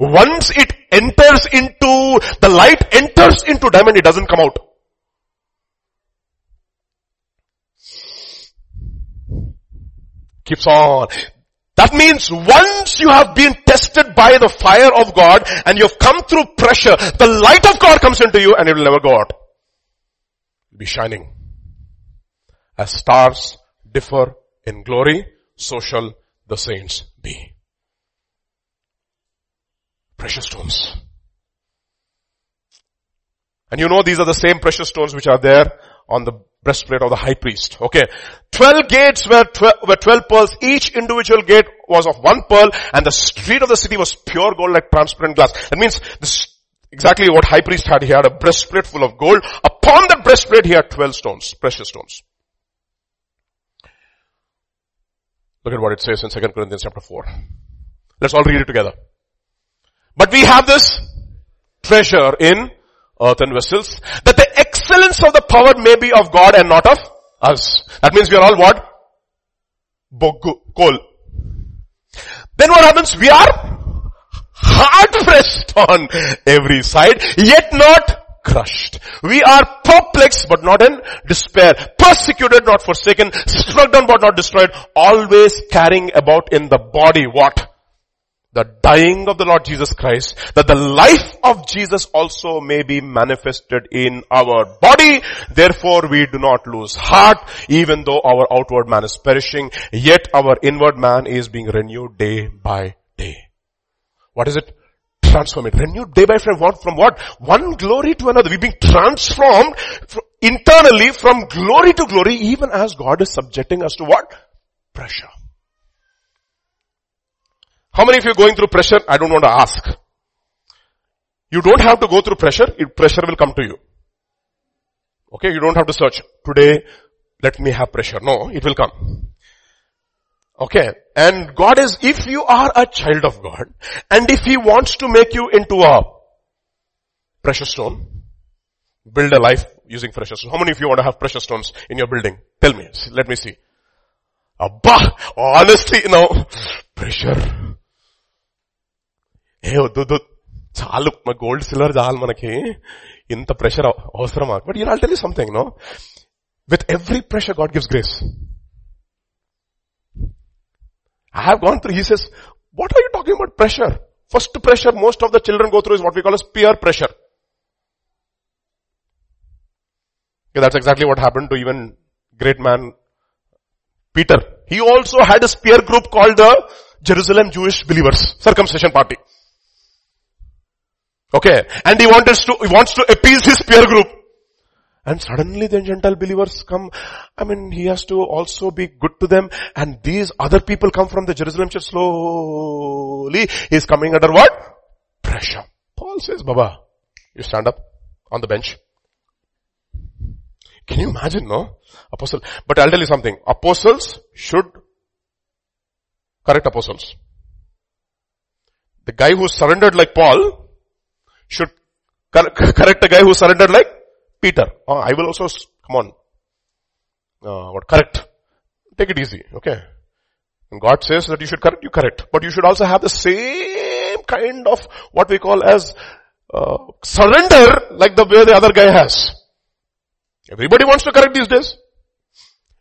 once it enters into, the light enters into diamond, it doesn't come out. Keeps on. That means once you have been tested by the fire of God and you've come through pressure, the light of God comes into you and it will never go out. It'll be shining. As stars differ in glory, so shall the saints be. Precious stones. And you know these are the same precious stones which are there on the breastplate of the high priest. Okay. Twelve gates were, tw- were twelve pearls. Each individual gate was of one pearl and the street of the city was pure gold like transparent glass. That means this, exactly what high priest had. He had a breastplate full of gold. Upon that breastplate he had twelve stones, precious stones. Look at what it says in 2 Corinthians chapter 4. Let's all read it together. But we have this treasure in earthen vessels, that the excellence of the power may be of God and not of us. That means we are all what? Bogu, coal. then what happens? We are hard pressed *laughs* on every side, yet not crushed. We are perplexed but not in despair. Persecuted, not forsaken. Struck down but not destroyed. Always carrying about in the body what? The dying of the Lord Jesus Christ, that the life of Jesus also may be manifested in our body. Therefore we do not lose heart, even though our outward man is perishing, yet our inward man is being renewed day by day. What is it? Transform it. Renewed day by day from, from what? One glory to another. We're being transformed internally from glory to glory even as God is subjecting us to what? Pressure. How many of you are going through pressure? I don't want to ask. You don't have to go through pressure. Pressure will come to you. Okay, you don't have to search. Today, let me have pressure. No, it will come. Okay. And God is, if you are a child of God, and if He wants to make you into a precious stone, build a life using precious stones. How many of you want to have precious stones in your building? Tell me. Let me see. Abba, honestly, know, pressure. ఏ వద్దు చాలు మా gold silver చాలు మనకి ఇంత pressure అవసరమా but you Naal tell you something no with every pressure God gives grace I have gone through, he says, what are you talking about pressure? First pressure most of the children go through is what we call as peer pressure. Okay, that's exactly what happened to even great man Peter. He also had a peer group called the Jerusalem Jewish Believers, circumcision party. Okay, and he wants to, he wants to appease his peer group. And suddenly the Gentile believers come. I mean, he has to also be good to them. And these other people come from the Jerusalem church slowly. He's coming under what? Pressure. Paul says, Baba, you stand up on the bench. Can you imagine, no? Apostle. But I'll tell you something. Apostles should correct apostles. The guy who surrendered like Paul should correct the guy who surrendered like Peter. Oh, I will also, come on. Uh, what, correct. Take it easy, okay. And God says that you should correct, you correct. But you should also have the same kind of what we call as uh, surrender like the way the other guy has. Everybody wants to correct these days.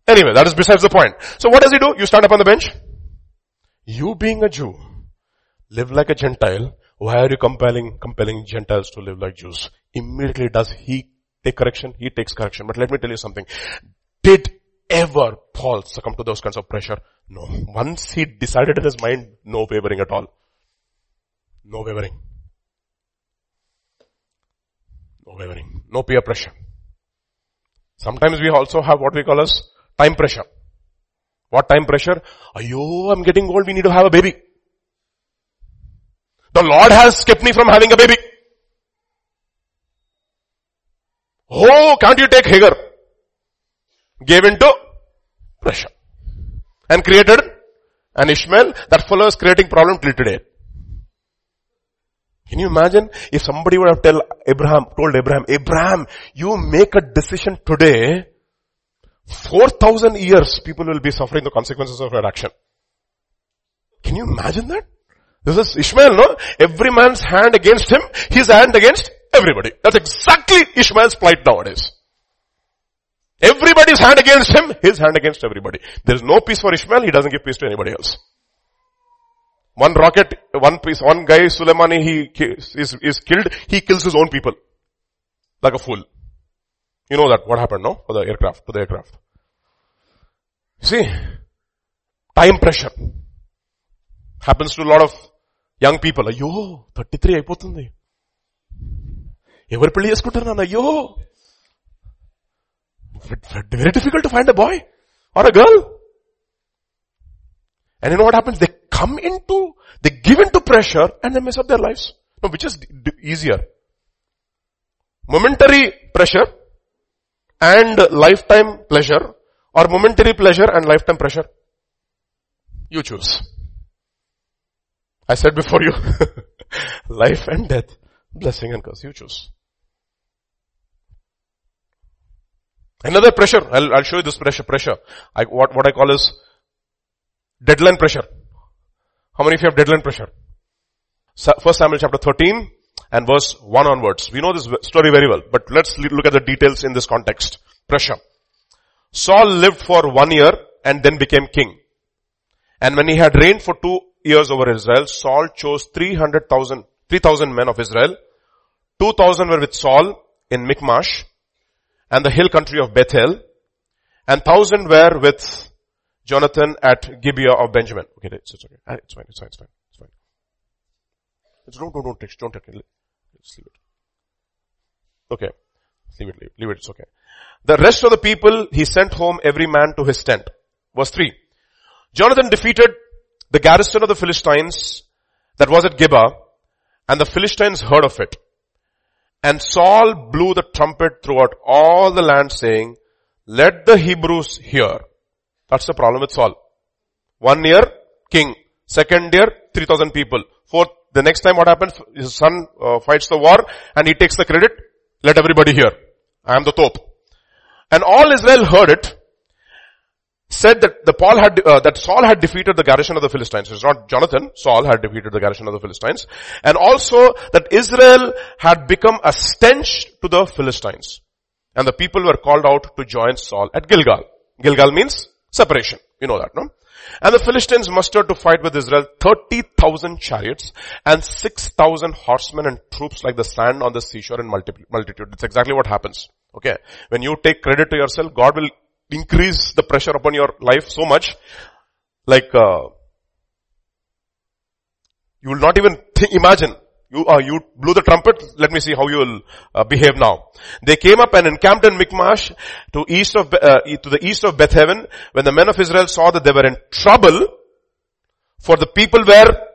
Anyway, that is besides the point. So what does he do? You stand up on the bench. You being a Jew, live like a Gentile. Why are you compelling, compelling Gentiles to live like Jews? Immediately does he take correction, he takes correction. But let me tell you something. Did ever Paul succumb to those kinds of pressure? No. Once he decided in his mind, no wavering at all. No wavering. No wavering. No peer pressure. Sometimes we also have what we call as time pressure. What time pressure? Ayo, I'm getting old, we need to have a baby. The Lord has kept me from having a baby. Oh, can't you take Hagar? Gave into pressure. And created an Ishmael. That follows creating problem till today. Can you imagine if somebody would have tell Abraham, told Abraham, Abraham, you make a decision today, 4,000 years people will be suffering the consequences of your action. Can you imagine that? This is Ishmael, no? Every man's hand against him, his hand against Everybody. That's exactly Ishmael's plight nowadays. Everybody's hand against him, his hand against everybody. There's no peace for Ishmael, he doesn't give peace to anybody else. One rocket, one piece, one guy, Suleimani, he is, is killed, he kills his own people. Like a fool. You know that, what happened, no? For the aircraft, to the aircraft. See, time pressure. Happens to a lot of young people. అయ్యో 33 అయిపోతుంది ఎవరు పెళ్లి చేసుకుంటారు నాన్న అయ్యో very difficult to find a boy or a girl And you know what happens? They come into, they give into pressure and they mess up their lives. No, which is easier? Momentary pressure and lifetime pleasure or momentary pleasure and lifetime pressure? You choose. I said before you, *laughs* life and death, blessing and curse, you choose. Another pressure. I'll, I'll show you this pressure. Pressure. I, what, what I call is deadline pressure. How many of you have deadline pressure? First Samuel chapter 13 and verse 1 onwards. We know this story very well, but let's look at the details in this context. Pressure. Saul lived for one year and then became king. And when he had reigned for two years over Israel, Saul chose 300,000, 3,000 men of Israel. 2,000 were with Saul in Michmash and the hill country of Bethel and 1,000 were with Jonathan at Gibeah of Benjamin. Okay, it's, it's okay. Ah, it's fine, it's fine, it's fine, it's fine. It's, don't, don't, don't text, don't text. Just leave it. Okay. Leave it, leave it, leave it, it's okay. The rest of the people he sent home every man to his tent. Verse 3. Jonathan defeated the garrison of the Philistines that was at Gibeah and the Philistines heard of it. And Saul blew the trumpet throughout all the land saying, let the Hebrews hear. That's the problem with Saul. One year, king. Second year, 3000 people. Fourth, the next time what happens? His son uh, fights the war and he takes the credit. Let everybody hear. I am the top. And all Israel heard it said that the Paul had, uh, that Saul had defeated the garrison of the Philistines. It's not Jonathan. Saul had defeated the garrison of the Philistines. And also that Israel had become a stench to the Philistines. And the people were called out to join Saul at Gilgal. Gilgal means separation. You know that, no? And the Philistines mustered to fight with Israel 30,000 chariots and 6,000 horsemen and troops like the sand on the seashore in multitude. That's exactly what happens. Okay. When you take credit to yourself, God will increase the pressure upon your life so much, like, uh, you will not even think, imagine. You, uh, you blew the trumpet. Let me see how you will uh, behave now. They came up and encamped in Michmash to east of uh, to the east of Bethaven. When the men of Israel saw that they were in trouble, for the people were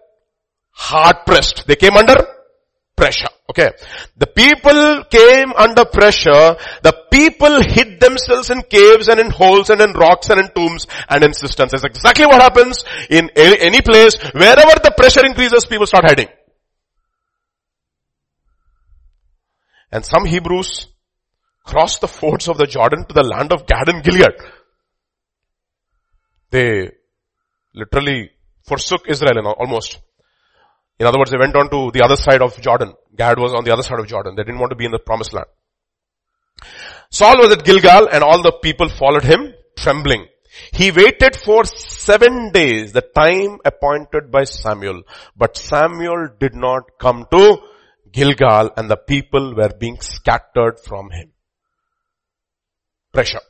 hard pressed. They came under pressure. Okay. The people came under pressure. The people hid themselves in caves and in holes and in rocks and in tombs and in cisterns. That's exactly what happens in any place. Wherever the pressure increases, people start hiding. And some Hebrews crossed the fords of the Jordan to the land of Gad and Gilead. They literally forsook Israel almost. In other words, they went on to the other side of Jordan. Gad was on the other side of Jordan. They didn't want to be in the promised land. Saul was at Gilgal and all the people followed him trembling. He waited for seven days, the time appointed by Samuel. But Samuel did not come to Gilgal and the people were being scattered from him. Pressure.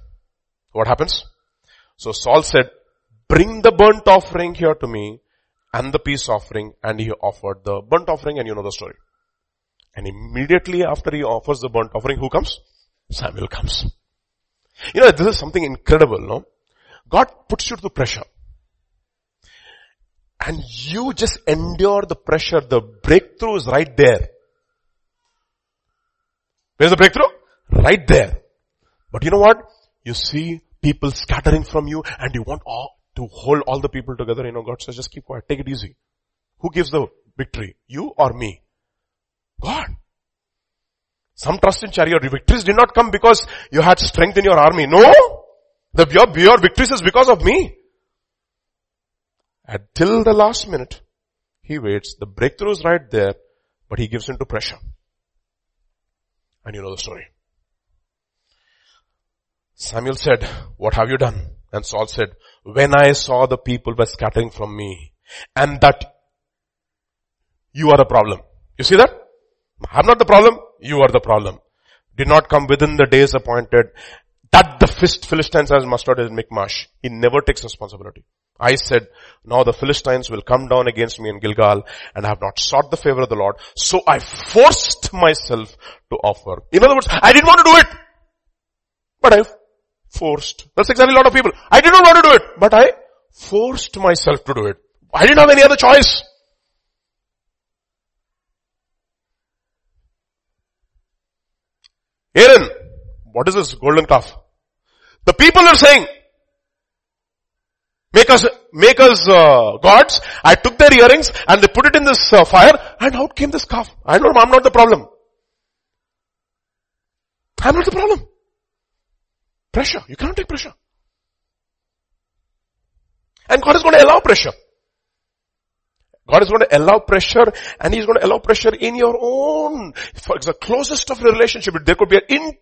What happens? So Saul said, bring the burnt offering here to me and the peace offering and he offered the burnt offering and you know the story. And immediately after he offers the burnt offering, who comes? Samuel comes. You know, this is something incredible, no? God puts you to pressure. And you just endure the pressure. The breakthrough is right there. Where's the breakthrough? Right there. But you know what? You see people scattering from you and you want all, to hold all the people together. You know, God says just keep quiet. Take it easy. Who gives the victory? You or me? God. Some trust in chariot. Victories did not come because you had strength in your army. No! The, your, your victories is because of me. Until the last minute, he waits. The breakthrough is right there, but he gives into pressure. And you know the story. Samuel said, what have you done? And Saul said, when I saw the people were scattering from me and that you are the problem. You see that? I'm not the problem. You are the problem. Did not come within the days appointed that the Philistines has mustered in Michmash. He never takes responsibility. I said, now the Philistines will come down against me in Gilgal and I have not sought the favor of the Lord. So I forced myself to offer. In other words, I didn't want to do it. But I forced. That's exactly a lot of people. I did not want to do it, but I forced myself to do it. I didn't have any other choice. Aaron, what is this golden calf? The people are saying, make us, make us uh, gods. I took their earrings and they put it in this uh, fire and out came this calf. I know I'm not the problem. I'm not the problem. Pressure. You cannot take pressure. And God is going to allow pressure. God is going to allow pressure and He's going to allow pressure in your own, for the closest of relationship. There could be an in,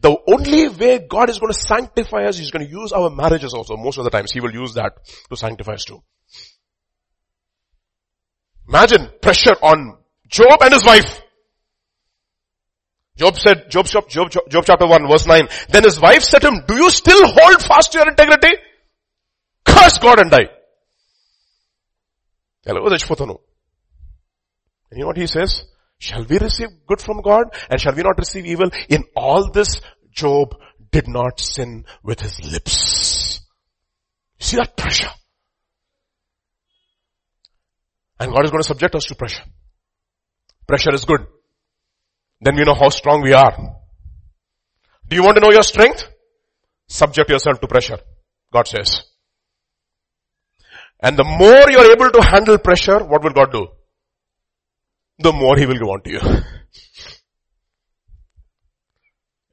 the only way God is going to sanctify us, He's going to use our marriages also. Most of the times He will use that to sanctify us too. Imagine pressure on Job and his wife. Job said, Job, Job, Job, Job chapter 1 verse 9, then his wife said to him, do you still hold fast to your integrity? Curse God and die. Hello, oh, And you know what he says? Shall we receive good from God and shall we not receive evil? In all this, Job did not sin with his lips. See that pressure? And God is going to subject us to pressure. Pressure is good. Then we know how strong we are. Do you want to know your strength? Subject yourself to pressure. God says. And the more you are able to handle pressure, what will God do? The more He will give on to you. *laughs*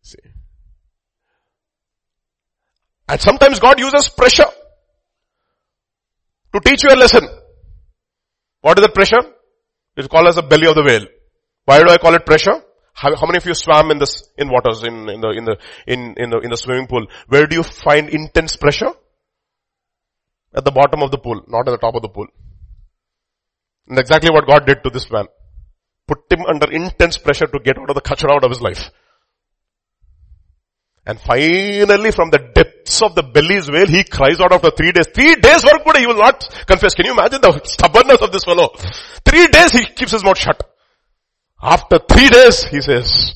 See. And sometimes God uses pressure to teach you a lesson. What is that pressure? It's called as the belly of the whale. Why do I call it pressure? How, how, many of you swam in this, in waters, in, in the, in the, in, in the, in the swimming pool? Where do you find intense pressure? At the bottom of the pool, not at the top of the pool. And exactly what God did to this man. Put him under intense pressure to get out of the kachara out of his life. And finally from the depths of the belly's whale, he cries out after three days. Three days work good, he will not confess. Can you imagine the stubbornness of this fellow? Three days he keeps his mouth shut. After three days, he says,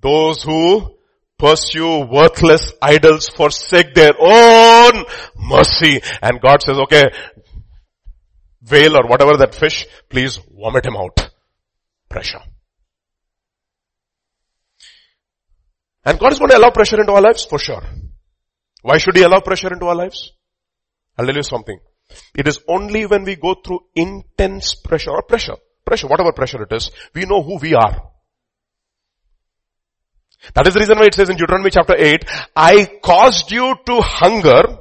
those who pursue worthless idols forsake their own mercy. And God says, okay, whale or whatever that fish, please vomit him out. Pressure. And God is going to allow pressure into our lives for sure. Why should He allow pressure into our lives? I'll tell you something. It is only when we go through intense pressure or pressure, pressure, whatever pressure it is, we know who we are. That is the reason why it says in Deuteronomy chapter 8, I caused you to hunger.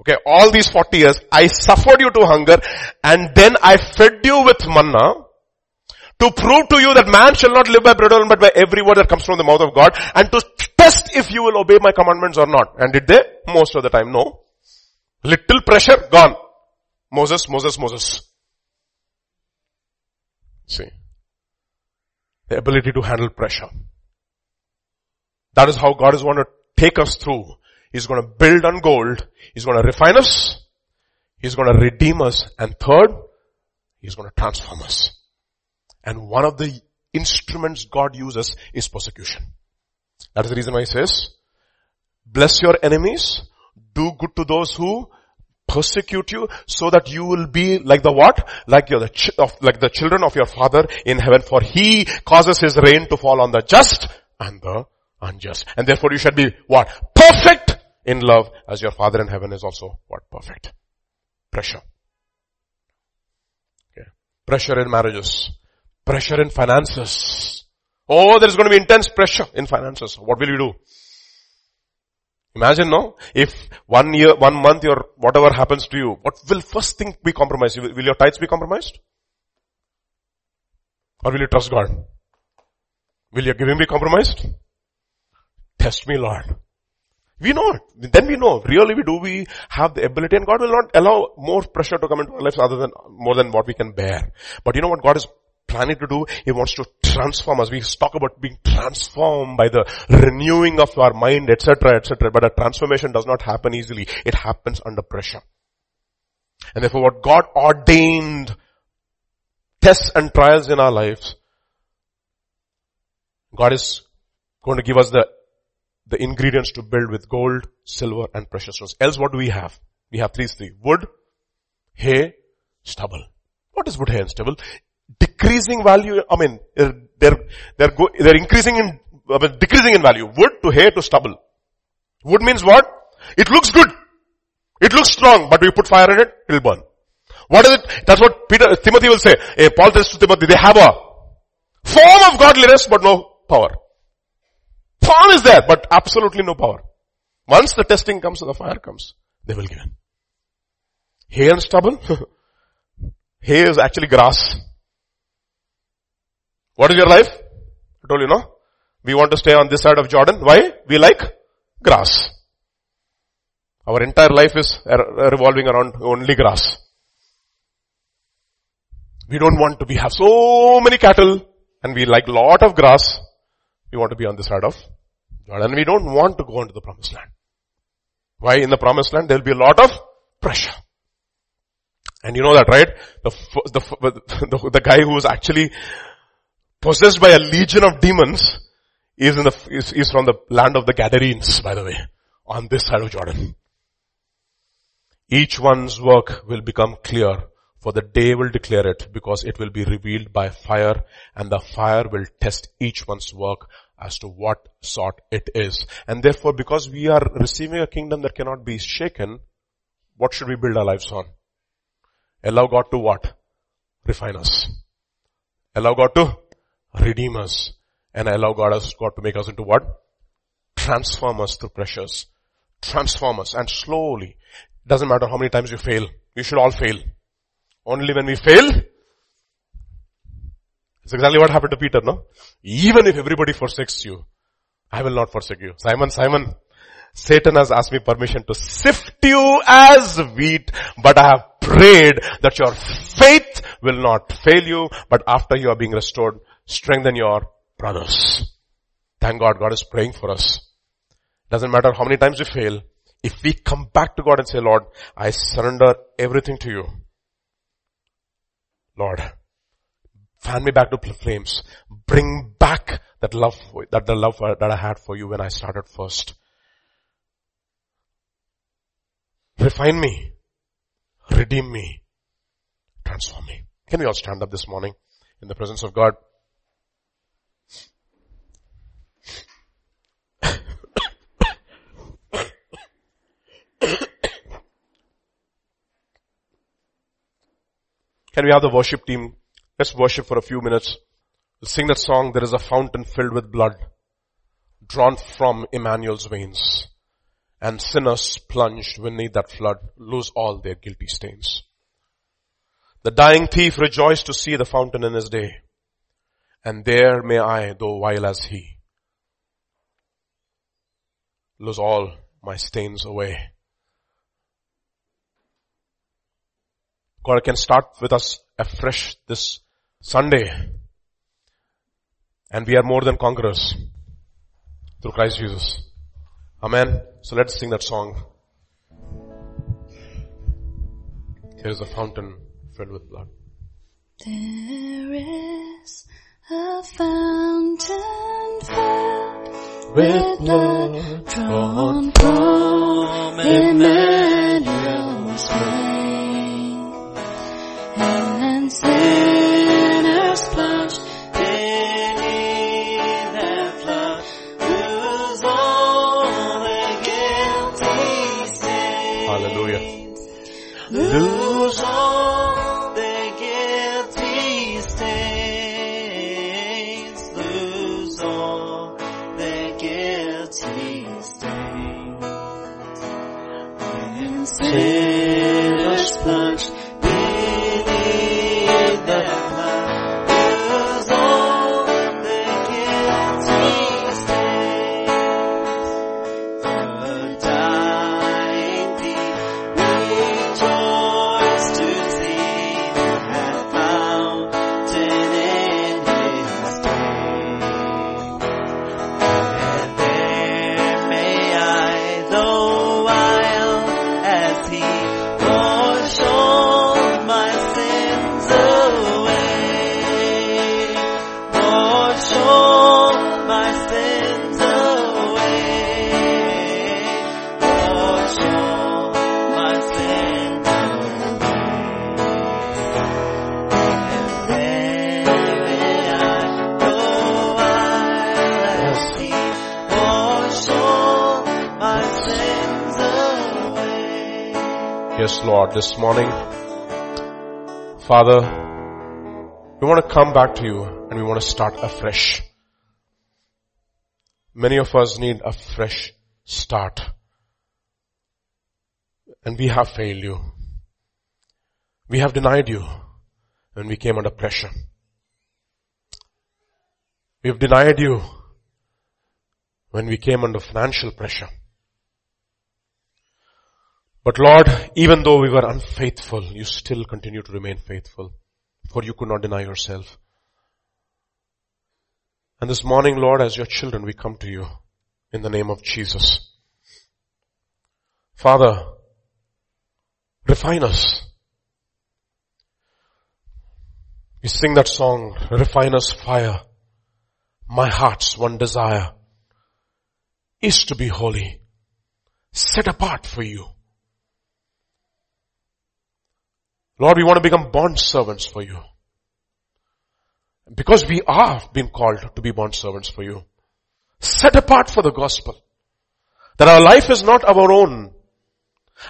Okay, all these 40 years, I suffered you to hunger and then I fed you with manna to prove to you that man shall not live by bread alone but by every word that comes from the mouth of God and to test if you will obey my commandments or not. And did they? Most of the time, no. Little pressure, gone. Moses, Moses, Moses. See. The ability to handle pressure. That is how God is going to take us through. He's going to build on gold. He's going to refine us. He's going to redeem us. And third, He's going to transform us. And one of the instruments God uses is persecution. That is the reason why He says, bless your enemies, do good to those who persecute you so that you will be like the what? Like you're the ch- of, like the children of your father in heaven for he causes his rain to fall on the just and the unjust. And therefore you should be what? Perfect in love as your father in heaven is also what? Perfect. Pressure. Okay. Pressure in marriages. Pressure in finances. Oh, there is going to be intense pressure in finances. What will you do? Imagine, no? If one year, one month, your whatever happens to you, what will first thing be compromised? Will your tithes be compromised? Or will you trust God? Will your giving be compromised? Test me, Lord. We know. It. Then we know. Really we do we have the ability and God will not allow more pressure to come into our lives other than, more than what we can bear. But you know what God is planning to do? He wants to transform us. We talk about being transformed by the renewing of our mind, etc., etc. But a transformation does not happen easily. It happens under pressure. And therefore what God ordained tests and trials in our lives, God is going to give us the, the ingredients to build with gold, silver and precious stones. Else what do we have? We have three, three. Wood, hay, stubble. What is wood, hay and stubble? Decreasing value, I mean, they're, they're, go, they're increasing in, I mean, decreasing in value. Wood to hay to stubble. Wood means what? It looks good. It looks strong, but we put fire in it, it'll burn. What is it? That's what Peter, Timothy will say. Eh, Paul says to Timothy, they have a form of godliness, but no power. Form is there, but absolutely no power. Once the testing comes and the fire comes, they will give in. Hay and stubble, *laughs* hay is actually grass. What is your life? I told you, no? We want to stay on this side of Jordan. Why? We like grass. Our entire life is er, revolving around only grass. We don't want to be, have so many cattle and we like lot of grass. We want to be on this side of Jordan. We don't want to go into the promised land. Why? In the promised land, there will be a lot of pressure. And you know that, right? The, the, *laughs* the, the guy who was actually possessed by a legion of demons is in the, is, is from the land of the Gadarenes, by the way, on this side of Jordan. Each one's work will become clear for the day will declare it because it will be revealed by fire and the fire will test each one's work as to what sort it is. And therefore because we are receiving a kingdom that cannot be shaken, what should we build our lives on? Allow God to what? Refine us. Allow God to redeem us. And allow God, us, God to make us into what? Transform us through pressures. Transform us and slowly. Doesn't matter how many times you fail. we should all fail. Only when we fail, it's exactly what happened to Peter, no? Even if everybody forsakes you, I will not forsake you. Simon, Simon, Satan has asked me permission to sift you as wheat, but I have prayed that your faith will not fail you, but after you are being restored, strengthen your brothers. Thank God, God is praying for us. Doesn't matter how many times we fail, if we come back to God and say, Lord, I surrender everything to you. Lord, fan me back to flames. Bring back that love, that the love that I had for you when I started first. Refine me. Redeem me. Transform me. Can we all stand up this morning in the presence of God? Can we have the worship team? Let's worship for a few minutes. We'll sing that song, there is a fountain filled with blood, drawn from Emmanuel's veins and sinners plunged beneath that flood lose all their guilty stains. The dying thief rejoiced to see the fountain in his day. And there may I, though while as he, lose all my stains away. God can start with us afresh this Sunday. And we are more than conquerors through Christ Jesus. Amen. So let's sing that song. Here is a fountain filled with blood. There is a fountain filled with blood drawn from Emmanuel's vein. And sinners plunged beneath that flood lose all their guilty stains. Hallelujah. Lose all this morning, Father, we want to come back to you and we want to start afresh. Many of us need a fresh start. And we have failed you. We have denied you. when we came under pressure. We've denied you when we came under financial pressure. But Lord, even though we were unfaithful, you still continue to remain faithful, for you could not deny yourself. And this morning, Lord, as your children, we come to you in the name of Jesus. Father, refine us. We sing that song, refine us fire. My heart's one desire is to be holy, set apart for you. Lord, we want to become bond servants for you. Because we are being called to be bond servants for you. Set apart for the gospel. That our life is not our own.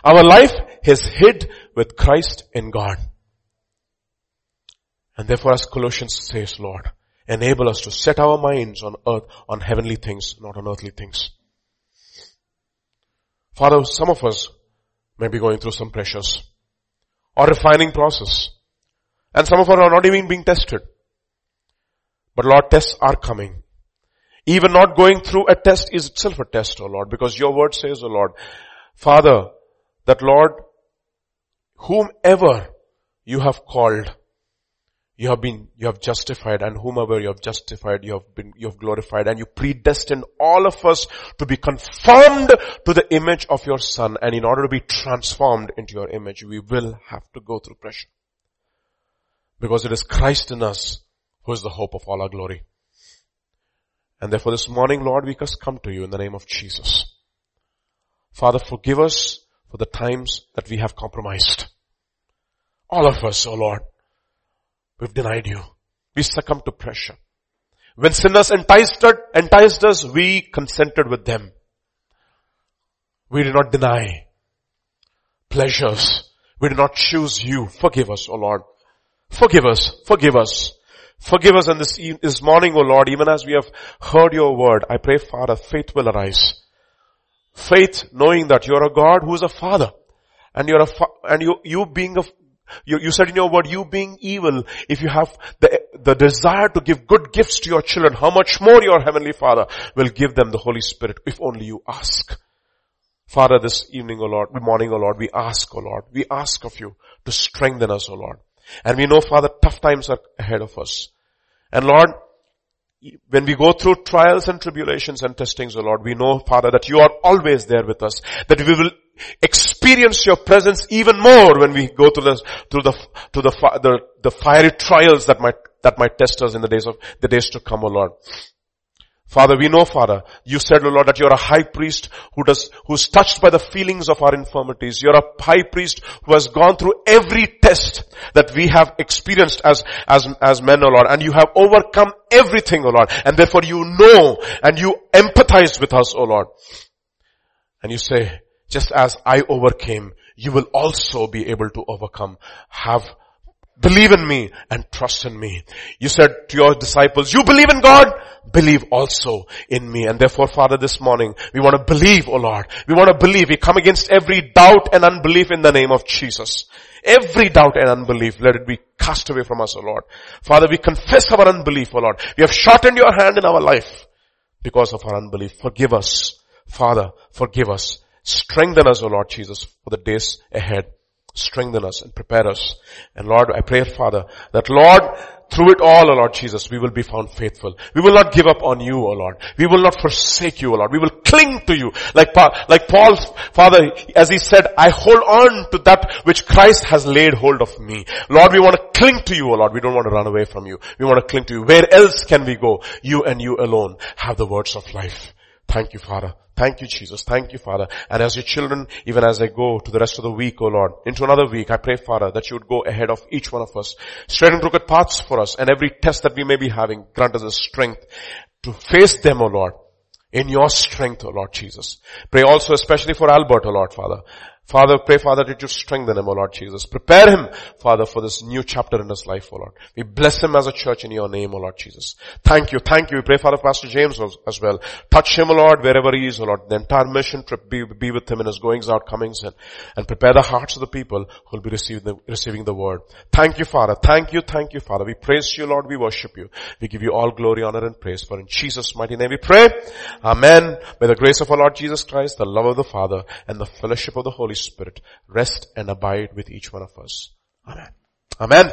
Our life is hid with Christ in God. And therefore as Colossians says, Lord, enable us to set our minds on earth, on heavenly things, not on earthly things. Father, some of us may be going through some pressures or refining process. And some of us are not even being tested. But Lord, tests are coming. Even not going through a test is itself a test, O Lord, because your word says, O Lord, Father, that Lord, whomever you have called, you have been, you have justified and whomever you have justified, you have been, you have glorified and you predestined all of us to be conformed to the image of your son. And in order to be transformed into your image, we will have to go through pressure. Because it is Christ in us who is the hope of all our glory. And therefore this morning, Lord, we just come to you in the name of Jesus. Father, forgive us for the times that we have compromised. All of us, oh Lord. We've denied you. We succumbed to pressure. When sinners enticed us, enticed us, we consented with them. We did not deny pleasures. We did not choose you. Forgive us, O Lord. Forgive us. Forgive us. Forgive us in this, this morning, O Lord, even as we have heard your word. I pray, Father, faith will arise. Faith knowing that you're a God who is a father. And you're a, fa- and you, you being a you, you said in your word, you being evil, if you have the, the desire to give good gifts to your children, how much more your heavenly father will give them the Holy Spirit if only you ask. Father, this evening, O Lord, morning, O Lord, we ask, O Lord, we ask of you to strengthen us, O Lord. And we know, Father, tough times are ahead of us. And Lord, when we go through trials and tribulations and testings, O Lord, we know, Father, that you are always there with us. That we will experience your presence even more when we go through the, through the, to the, the, the fiery trials that might, that might test us in the days of, the days to come, O Lord. Father, we know, Father, you said, O Lord, that you're a high priest who does, who's touched by the feelings of our infirmities. You're a high priest who has gone through every test that we have experienced as, as, as men, O Lord, and you have overcome everything, O Lord, and therefore you know and you empathize with us, O Lord. And you say, just as I overcame, you will also be able to overcome. Have Believe in me and trust in me. You said to your disciples, you believe in God, believe also in me. And therefore, Father, this morning, we want to believe, oh Lord. We want to believe. We come against every doubt and unbelief in the name of Jesus. Every doubt and unbelief, let it be cast away from us, O Lord. Father, we confess our unbelief, O Lord. We have shortened your hand in our life because of our unbelief. Forgive us. Father, forgive us. Strengthen us, O Lord Jesus, for the days ahead. Strengthen us and prepare us. And Lord, I pray, Father, that Lord, through it all, O Lord Jesus, we will be found faithful. We will not give up on you, O Lord. We will not forsake you, O Lord. We will cling to you. Like, like Paul, Father, as he said, I hold on to that which Christ has laid hold of me. Lord, we want to cling to you, O Lord. We don't want to run away from you. We want to cling to you. Where else can we go? You and you alone have the words of life. Thank you, Father. Thank you, Jesus. Thank you, Father. And as your children, even as I go to the rest of the week, oh Lord, into another week, I pray, Father, that you would go ahead of each one of us, straighten crooked paths for us, and every test that we may be having, grant us the strength to face them, oh Lord, in your strength, oh Lord Jesus. Pray also especially for Albert, oh Lord, Father. Father, pray, Father, that you strengthen him, O Lord Jesus. Prepare him, Father, for this new chapter in his life, O Lord. We bless him as a church in your name, O Lord Jesus. Thank you, thank you. We pray, Father, Pastor James as well. Touch him, O Lord, wherever he is, O Lord. The entire mission trip be, be with him in his goings out, comings in. And prepare the hearts of the people who will be receiving the, receiving the word. Thank you, Father. Thank you, thank you, Father. We praise you, Lord. We worship you. We give you all glory, honor, and praise. For in Jesus' mighty name we pray. Amen. May the grace of our Lord Jesus Christ, the love of the Father, and the fellowship of the Holy Spirit rest and abide with each one of us. Amen. Amen.